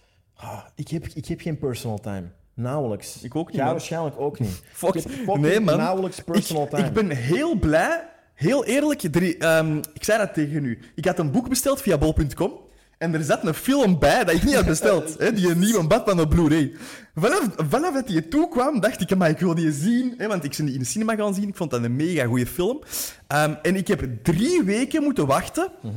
A: Ah, ik, heb, ik heb geen personal time. Nauwelijks.
B: Ik ook niet,
A: Jij
B: man.
A: waarschijnlijk ook niet.
B: Fuck.
A: Ik heb
B: Nee, man.
A: nauwelijks personal
B: ik,
A: time.
B: Ik ben heel blij, heel eerlijk. er i- ehm, ik zei dat tegen u. Ik had een boek besteld via bol.com. En er zat een film bij dat ik niet had besteld. hè, die een nieuwe Batman op Blu-ray. Vanaf, vanaf dat die toe kwam, dacht ik, maar ik wil die zien. Hè, want ik ben die in de cinema gaan zien. Ik vond dat een mega goede film. Ehm, en ik heb drie weken moeten wachten... Voor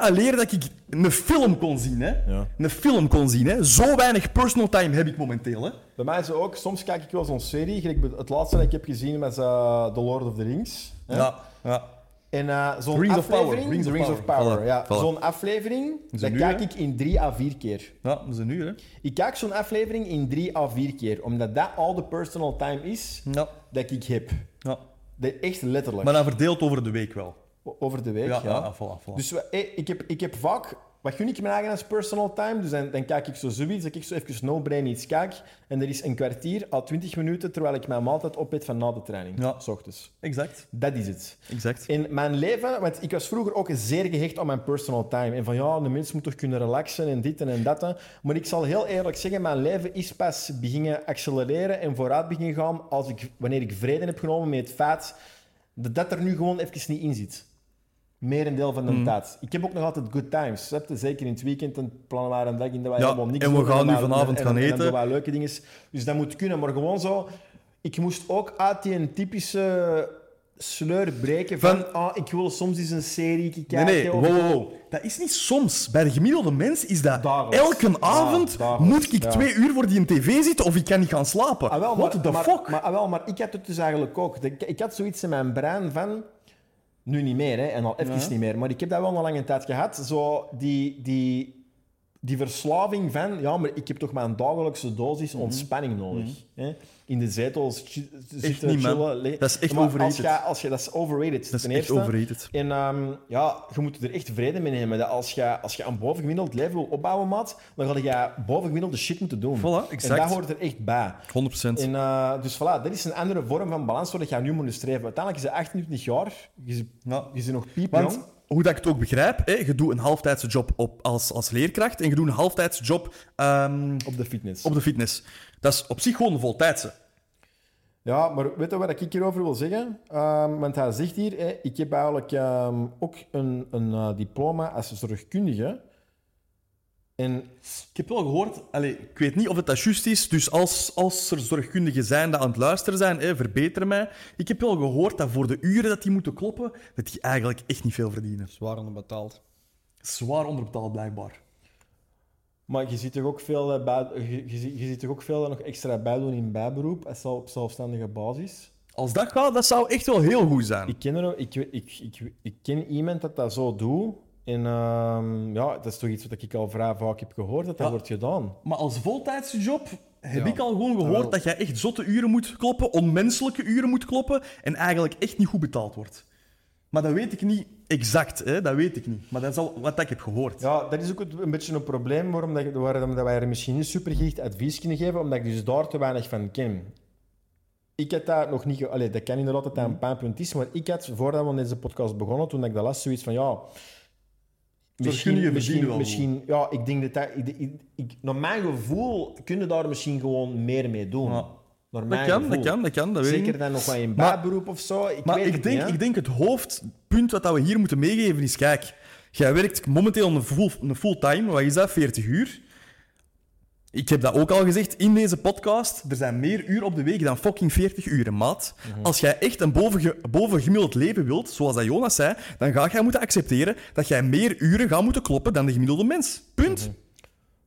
B: alleen dat ik een film kon zien. Hè.
A: Ja.
B: Een film kon zien. Hè. Zo weinig personal time heb ik momenteel. Hè.
A: Bij mij is het ook, soms kijk ik wel zo'n serie. gelijk Het laatste dat ik heb gezien was eh, The Lord of the Rings. hè.
B: Ja, ja.
A: En eh, zo'n
B: Rings of
A: aflevering...
B: Power, Rings of
A: Rings of Power,
B: Power.
A: ja.
B: Voilà.
A: Zo'n aflevering, dat kijk
B: hè?
A: ik in drie à vier keer.
B: ja, dat is een uur. Hè.
A: Ik kijk zo'n aflevering in drie à vier keer, omdat dat al de personal time is
B: Ja.
A: dat ik heb.
B: ja.
A: Dat echt letterlijk.
B: Maar dan verdeeld over de week wel.
A: Over de week,
B: Ja,
A: ja.
B: ja, voilà, voilà.
A: Dus ik, heb, ik heb vaak... Wat gun ik mijn eigen als personal time? Dus dan, dan kijk ik zo zoiets, dat ik zo even no-brain iets kijk. En er is een kwartier à 20 minuten terwijl ik mijn maaltijd opeet van na de training.
B: Ja.
A: S ochtends.
B: Exact.
A: Dat is het.
B: Exact.
A: In mijn leven, want ik was vroeger ook zeer gehecht aan mijn personal time. En van ja, de mens moet toch kunnen relaxen en dit en dat. Maar ik zal heel eerlijk zeggen, mijn leven is pas beginnen accelereren en vooruit beginnen gaan als ik, wanneer ik vrede heb genomen met het feit dat dat er nu gewoon even niet in zit. Merendeel van de
B: Mm.
A: tijd. Ik heb ook nog altijd good times. je? Zeker in het weekend en plannen we een dag in dat wij
B: Ja,
A: helemaal niks
B: en we gaan nu vanavond
A: en-
B: gaan
A: en- en
B: eten.
A: doen wij leuke dingen. Dus dat moet kunnen. Maar gewoon zo... Ik moest ook uit die typische sleur breken van...
B: Van-
A: ah, ik wil soms eens een serie
B: Nee,
A: kijken.
B: nee,
A: of-
B: wow, wow. Dat is niet soms. Bij de gemiddelde mens is dat
A: Dagelijks.
B: elke avond moet ik
A: ja.
B: twee uur voor die een tv zitten of ik kan niet gaan slapen.
A: Ah, wel,
B: What
A: maar,
B: the
A: maar,
B: fuck?
A: Maar, ah, wel, maar ik had het dus eigenlijk ook. Ik had zoiets in mijn brein van... Nu niet meer, hè, en al even
B: Ja.
A: niet meer. Maar ik heb dat wel een lange tijd gehad. Zo die, die, die verslaving van... Ja, maar ik heb toch mijn dagelijkse dosis
B: Mhm.
A: ontspanning nodig. Hè? In de zetels zitten,
B: niet,
A: chillen. le-
B: Dat is echt
A: Maar als
B: overrated.
A: jij- Als je, dat is overrated,
B: dat is
A: ten
B: echt
A: eerste.
B: overrated.
A: En ehm, ja, je moet er echt vrede mee nemen. Dat als je, als je een bovengemiddeld leven wil opbouwen, maat, dan ga je bovengemiddelde shit moeten doen.
B: Voilà,
A: En
B: exact.
A: dat hoort er echt bij.
B: 100%.
A: En, eh, dus voilà, dat is een andere vorm van balans waar je nu moet streven. Uiteindelijk is je 28 jaar, je
B: Ja.
A: je is nog piepjong.
B: Hoe dat ik het ook begrijp, hè, je doet een halftijdse job op, als, als leerkracht en je doet een halftijdse job ehm,
A: Op de fitness.
B: op de fitness. Dat is op zich gewoon een voltijdse.
A: Ja, maar weet je wat ik hierover wil zeggen? Ehm, want hij zegt hier, hè, ik heb eigenlijk ehm, ook een, een eh, diploma als zorgkundige. En
B: Ik heb wel gehoord, ik weet niet of het dat juist is, dus als, als er zorgkundigen zijn die aan het luisteren zijn, hè, verbeter mij. Ik heb wel gehoord dat voor de uren dat die moeten kloppen, dat die eigenlijk echt niet veel verdienen.
D: Zwaar onderbetaald.
B: Zwaar onderbetaald, blijkbaar.
A: Maar je ziet toch ook veel, eh, bij, je, je, ziet- je ziet toch ook veel nog extra bijdoen in bijberoep, als op zelfstandige basis.
B: Als dat gaat, dat zou echt wel heel goed zijn.
A: Ik ken, er, ik, ik, ik, ik ken iemand dat dat zo doet. En ehm, ja, dat is toch iets wat ik al vrij vaak heb gehoord, dat dat
B: Ja.
A: wordt gedaan.
B: Maar als voltijdse job heb
A: Ja.
B: ik al gewoon gehoord dat jij echt zotte uren moet kloppen, onmenselijke uren moet kloppen en eigenlijk echt niet goed betaald wordt. Maar dat weet ik niet exact, hè? dat weet ik niet. Maar dat is al wat ik heb gehoord.
A: Ja, dat is ook een beetje een probleem waarom, dat, waarom dat wij er misschien niet supergericht advies kunnen geven, omdat ik dus daar te weinig van ken. Ik had dat nog niet... Allee, dat kan inderdaad dat dat een pijnpunt is, maar ik had, voordat we aan deze podcast begonnen, toen ik dat las, zoiets van, ja... Misschien,
B: verdienen
A: misschien,
B: wel
A: misschien, ja, ik denk dat dat, ik, ik, ik- naar mijn gevoel kunnen daar misschien gewoon meer mee doen.
B: Ja.
A: Naar
B: Dat
A: mijn
B: kan,
A: gevoel.
B: dat kan, dat kan. Dat weet ik
A: Zeker dan nog in
B: Maar-
A: bijberoep of zo. Ik
B: Maar
A: weet
B: ik denk,
A: niet,
B: ik denk het hoofdpunt wat dat we hier moeten meegeven is: kijk, jij werkt momenteel een, full, een fulltime, wat is dat, 40 uur? Ik heb dat ook al gezegd in deze podcast. Er zijn meer uur op de week dan fucking 40 uur, maat.
A: Mhm.
B: Als jij echt een boven, bovengemiddeld leven wilt, zoals dat Jonas zei, dan ga jij moeten accepteren dat jij meer uren gaat moeten kloppen dan de gemiddelde mens. Punt.
A: Mhm.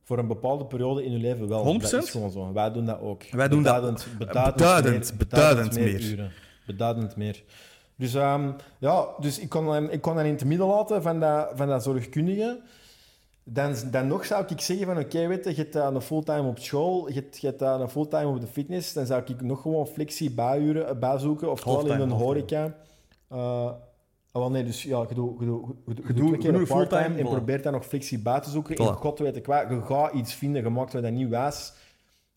A: Voor een bepaalde periode in je leven wel.
B: 100%?
A: Dat is gewoon zo. Wij doen dat ook.
B: Wij doen dat-
A: beduidend, beduidend,
B: beduidend,
A: meer,
B: beduidend meer.
A: uren. Beduidend meer. Dus, ehm, ja, dus ik, kon ik kon in het midden laten van dat, van dat zorgkundige. Dan, dan nog zou ik zeggen van oké, weet je, je hebt een fulltime op school, je hebt, je hebt een fulltime op de fitness, dan zou ik nog gewoon flexie bijuren eh, bijzoeken, oftewel in een horeca. Wel nee, dus ja, je doet, je doet, je doet, je
B: doet-
A: doet een keer
B: fulltime,
A: en probeert dan nog flexie bij te zoeken. En god weet ik wat, je gaat iets vinden, gemaakt wat dat niet was,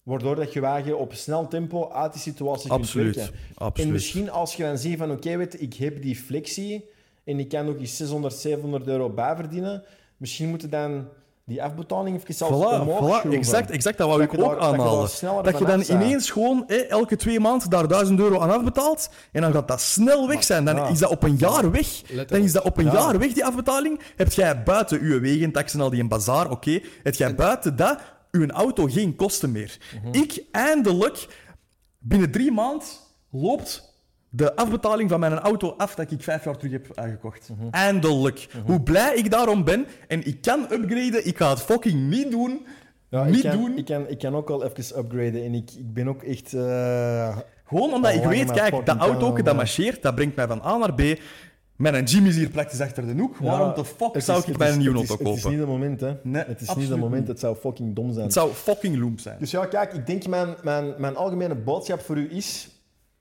A: waardoor dat je wagen op snel tempo uit die situatie
B: Absoluut.
A: kunt werken.
B: Absoluut.
A: En misschien als je dan ziet van oké, weet ik heb die flexie en ik kan nog eens 600, 700 euro bijverdienen, misschien moeten dan die afbetaling even zelfs
B: Voilà,
A: omhoog
B: voilà, exact, exact. Dat wou
A: Dat
B: ik ook
A: daar- dat je daar
B: aanhalen. Dat je dan ineens gewoon hè, elke twee maanden daar 1000 euro aan afbetaalt. En dan gaat dat snel weg zijn. Dan
A: ja.
B: is dat op een jaar weg.
D: Let
B: Dan is dat op een
A: Ja.
B: jaar weg, die afbetaling. Heb jij buiten uw wegentax en al die een bazaar, oké. Heb jij buiten dat uw auto geen kosten meer.
A: Mhm.
B: Ik eindelijk, binnen drie maanden, loopt de afbetaling van mijn auto af dat ik vijf jaar terug heb aangekocht.
A: Mhm.
B: Eindelijk. Hoe blij ik daarom ben. En ik kan upgraden. Ik ga het fucking niet doen.
A: Ja, ik
B: niet
A: kan,
B: doen.
A: Ik kan, ik kan ook al even upgraden en ik, ik ben ook echt... eh,
B: Gewoon omdat ik weet, kijk, dat auto dat marcheert, dat brengt mij van A naar B. Mijn Jimmy is hier praktisch achter de hoek. Waarom de fuck zou ik een nieuwe auto
A: Het is
B: kopen?
A: niet het moment, hè.
B: Nee,
A: het is niet het moment, het zou fucking dom zijn.
B: Het zou fucking loom zijn.
A: Dus ja, kijk, ik denk mijn, mijn, mijn algemene boodschap voor u is...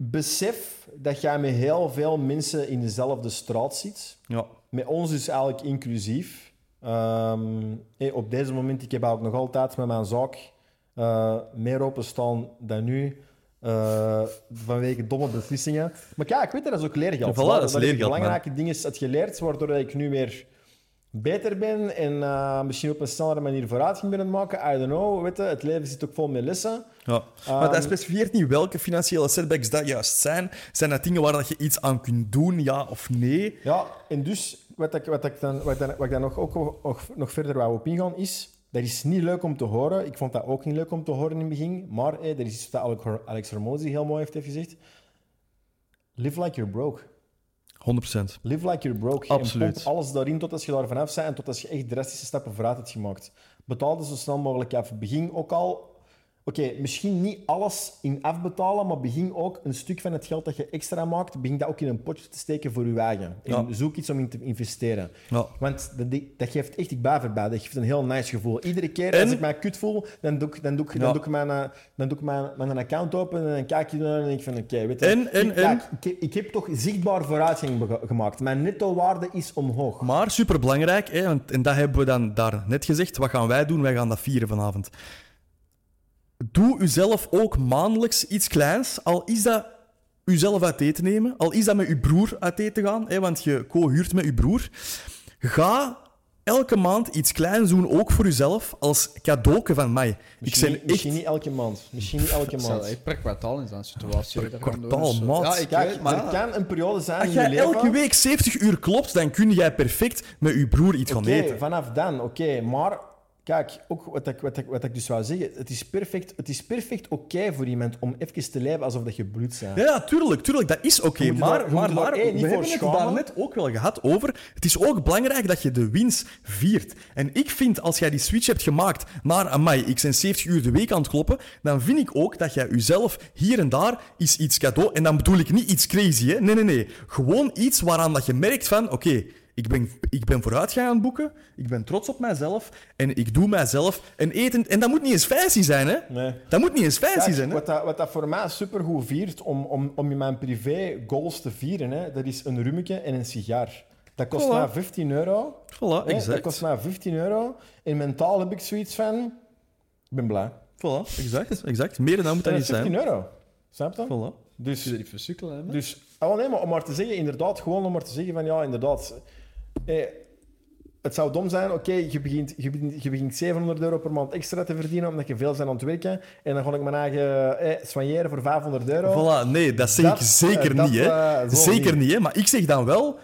A: Besef dat jij met heel veel mensen in dezelfde straat zit.
B: Ja.
A: Met ons dus eigenlijk inclusief. Ehm, op deze moment, ik heb eigenlijk nog altijd met mijn zaak eh, meer openstaan dan nu. eh, vanwege domme beslissingen. Maar kijk, weet je, dat is ook leergeld.
B: Ja, voilà, dat is
A: ik
B: leergeld, man.
A: belangrijke dingen heb geleerd, waardoor ik nu weer beter ben en eh, misschien op een snellere manier vooruitgang ben aan het maken. I don't know, weet je, het leven zit ook vol met lessen.
B: Ja. maar
A: Ehm,
B: specifieert niet welke financiële setbacks dat juist zijn. Zijn dat dingen waar dat je iets aan kunt doen, ja of nee?
A: Ja, en dus wat ik, wat ik, dan, wat dan, wat ik dan nog, ook nog, nog verder wou op ingaan is... Dat is niet leuk om te horen. Ik vond dat ook niet leuk om te horen in het begin. Maar eh, er is iets wat Alex- Alex Hormozy heel mooi heeft gezegd. Live like you're broke.
B: 100%.
A: Live like you're broke.
B: Absoluut.
A: En pomp alles daarin tot als je daar vanaf bent en tot als je echt drastische stappen vooruit hebt gemaakt. Betaal dus zo snel mogelijk af. Begin ook al... Oké, misschien niet alles in afbetalen, maar begin ook een stuk van het geld dat je extra maakt, begin dat ook in een potje te steken voor je eigen. En
B: Ja.
A: zoek iets om in te investeren.
B: Ja.
A: Want dat, dat geeft echt, ik baver bij, dat geeft een heel nice gevoel. Iedere keer
B: En-
A: als ik mij kut voel, dan doe ik, dan doe ik,
B: Ja.
A: dan doe ik, mijn, eh, dan doe ik mijn, mijn account open en dan kijk je naar en denk ik van oké, weet je...
B: En- en-
A: ik,
B: en-
A: ik, ik heb toch zichtbaar vooruitgang gemaakt. Mijn netto-waarde is omhoog.
B: Maar superbelangrijk, hè, want- en dat hebben we dan daar net gezegd. Wat gaan wij doen? Wij gaan dat vieren vanavond. Doe uzelf ook maandelijks iets kleins, al is dat uzelf uit eten nemen, al is dat met uw broer uit eten gaan, hè, want je co-huurt met uw broer. Ga elke maand iets kleins doen, ook voor uzelf, als cadeauke van mij. Ik
A: Misschien,
B: ben
A: niet-
B: echt...
A: misschien niet elke maand. Misschien niet elke maand.
D: hey, per kwartaal in zo'n situatie.
B: Per kwartaal, maat.
D: Ja, ik
A: Kijk,
D: weet, maar...
A: er kan een periode zijn
B: Als
A: in je
B: jij elke week 70 uur klopt, dan kun jij perfect met uw broer iets gaan
A: Oké,
B: eten.
A: vanaf dan, oké. Maar kijk, ook wat ik, wat, ik, wat ik dus wou zeggen, het is perfect, het is perfect oké voor iemand om even te leven alsof dat je bloed bent.
B: Ja, ja, tuurlijk, tuurlijk, dat is oké. Maar,
A: daar-
B: maar,
A: daar
B: we hebben het daar net ook wel gehad over. Het is ook belangrijk dat je de winst viert. En ik vind, als jij die switch hebt gemaakt naar, amai, ik ben 70 uur de week aan het kloppen, dan vind ik ook dat jij jezelf hier en daar is iets cadeau... En dan bedoel ik niet iets crazy, hè. Nee, nee, nee. Gewoon iets waaraan dat je merkt van, oké... ik ben, ik ben vooruitgang aan het boeken, ik ben trots op mijzelf en ik doe mijzelf een eten. En dat moet niet eens fancy zijn, hè?
A: Nee.
B: Dat moet niet eens fancy
A: Kijk,
B: zijn, hè?
A: wat, dat, wat dat voor mij supergoed viert om, om, om in mijn privé goals te vieren, hè, dat is een rummetje en een sigaar. Dat kost
B: Voilà.
A: mij 15 euro.
B: Voilà,
A: hè, Dat
B: exact.
A: kost mij 15 euro. En mentaal heb ik zoiets van... Ik ben blij.
B: Voilà, exact, exact. Meer dan dat moet dat
A: Dat
B: niet zijn.
A: 15 euro. Snap je?
B: Voilà.
A: Dus...
D: Je niet versukkelen, hè?
A: Dus, wel, nee, maar om maar te zeggen, inderdaad, gewoon om maar te zeggen van ja, inderdaad. Eh, het zou dom zijn, oké, je, begint, je, begint, je begint 700 euro per maand extra te verdienen omdat je veel bent aan het werken. En dan ga ik mijn eigen eh, soigneren voor 500 euro.
B: Voilà, nee, dat zeg
A: Dat,
B: ik zeker
A: eh, dat,
B: niet. Hè.
A: eh,
B: zeker
A: niet.
B: hè. Maar ik zeg dan wel...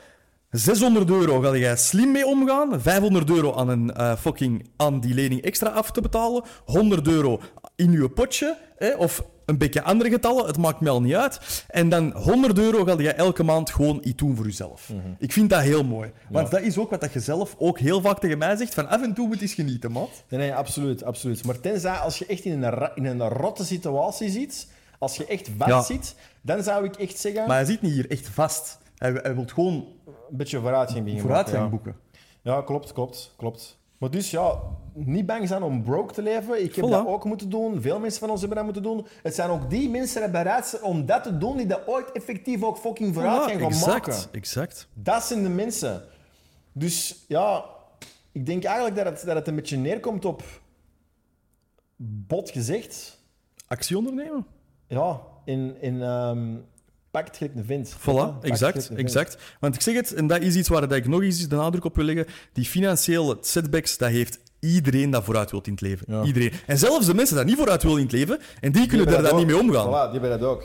B: 600 euro ga jij slim mee omgaan. 500 euro aan, een, eh, fucking, aan die lening extra af te betalen. 100 euro in je potje. Hè, of een beetje andere getallen. Het maakt mij al niet uit. En dan 100 euro ga je elke maand gewoon iets doen voor jezelf. Ik vind dat heel mooi. Want dat is ook wat je zelf ook heel vaak tegen mij zegt. Van af en toe moet eens genieten, maat.
A: Nee, nee, absoluut, absoluut. Maar tenzij als je echt in een, in een rotte situatie zit, als je echt vast
B: Ja.
A: zit, dan zou ik echt zeggen,
B: Maar hij zit niet hier echt vast. Hij, hij wil gewoon
A: een beetje vooruitgang beginnen
B: vooruitgang boeken.
A: Ja. ja, klopt, klopt, klopt. Maar dus ja, niet bang zijn om broke te leven. Ik heb dat ook moeten doen. Veel mensen van ons hebben dat moeten doen. Het zijn ook die mensen die bereid zijn om dat te doen, die dat ooit effectief ook fucking vooruitgang gaan
B: exact,
A: maken.
B: exact.
A: Dat zijn de mensen. Dus ja, ik denk eigenlijk dat het, dat het een beetje neerkomt op bot gezegd.
B: Actie ondernemen.
A: Ja, in, in ehm pakt gelijk een vent.
B: Voilà, exact, exact. Want ik zeg het, en dat is iets waar dat ik nog eens de nadruk op wil leggen. Die financiële setbacks, dat heeft iedereen dat vooruit wil in het leven.
A: Ja.
B: Iedereen. En zelfs de mensen die niet vooruit willen in het leven, en die kunnen daar dan
A: dat
B: niet mee omgaan.
A: Voilà, die hebben dat ook.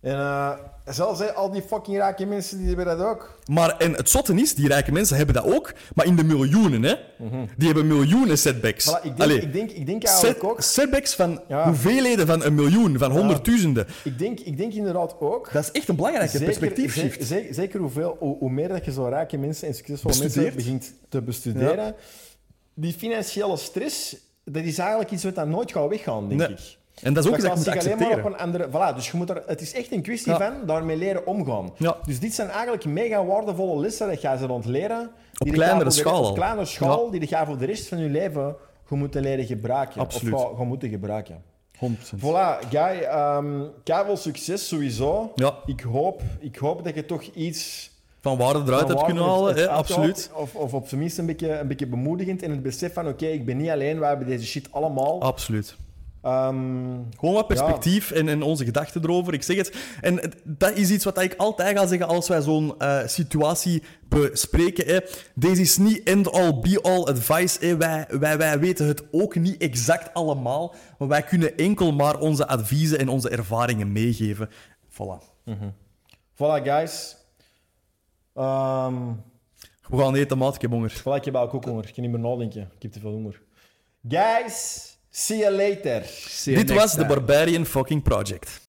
A: En eh, zelfs al die fucking rijke mensen, die hebben dat ook.
B: Maar en het zotte is, die rijke mensen hebben dat ook, maar in de miljoenen. Hè? Die hebben miljoenen setbacks.
A: Mhm. Voilà, ik, denk,
B: Allee,
A: ik, denk, ik denk
B: set-
A: eigenlijk ook...
B: setbacks van
A: Ja.
B: hoeveelheden van een miljoen, van honderdduizenden.
A: Ik denk, ik denk inderdaad ook...
B: Dat is echt een belangrijke perspectiefshift.
A: ze- ze- zeker hoeveel, hoe, hoe meer dat je zo rijke mensen en succesvolle mensen begint te bestuderen, die financiële stress, dat is eigenlijk iets wat dan nooit gaat weggaan, denk
B: Nee.
A: ik.
B: En dat is ook iets
A: Dat
B: je moet
A: zich alleen maar
B: accepteren.
A: op een andere... Voilà, dus je moet er, het is echt een kwestie
B: Ja.
A: van daarmee leren omgaan.
B: Ja.
A: Dus dit zijn eigenlijk mega waardevolle lessen dat jij ze ontleren.
B: Op
A: je
B: kleinere schaal al.
A: Op kleinere schaal,
B: Ja.
A: die je voor de rest van je leven gaat moeten leren gebruiken.
B: Absoluut.
A: Of gaat moeten gebruiken.
B: 100%.
A: Voilà, Guy, veel succes sowieso.
B: Ja.
A: Ik, hoop, ik hoop dat je toch iets
B: Van waarde eruit
A: van
B: hebt kunnen halen, hè? absoluut.
A: Of, of op zijn minst een beetje, een beetje bemoedigend in het besef van oké, ik ben niet alleen, wij hebben deze shit allemaal.
B: Absoluut.
A: Ehm,
B: Gewoon wat perspectief en, en onze gedachten erover. Ik zeg het. En dat is iets wat ik altijd ga zeggen als wij zo'n eh, situatie bespreken. Hè. Deze is niet end-all, be-all advice. Hè. Wij, wij, wij weten het ook niet exact allemaal. Maar wij kunnen enkel maar onze adviezen en onze ervaringen meegeven. Voilà.
A: voilà, guys. Ehm,
B: We gaan eten, maat. Ik heb honger.
A: voilà, ik heb ook honger. Ik kan niet meer nadenken. Ik heb te veel honger. Guys, see you later.
D: See you
B: Dit was de
D: time.
B: Barbarian fucking Project.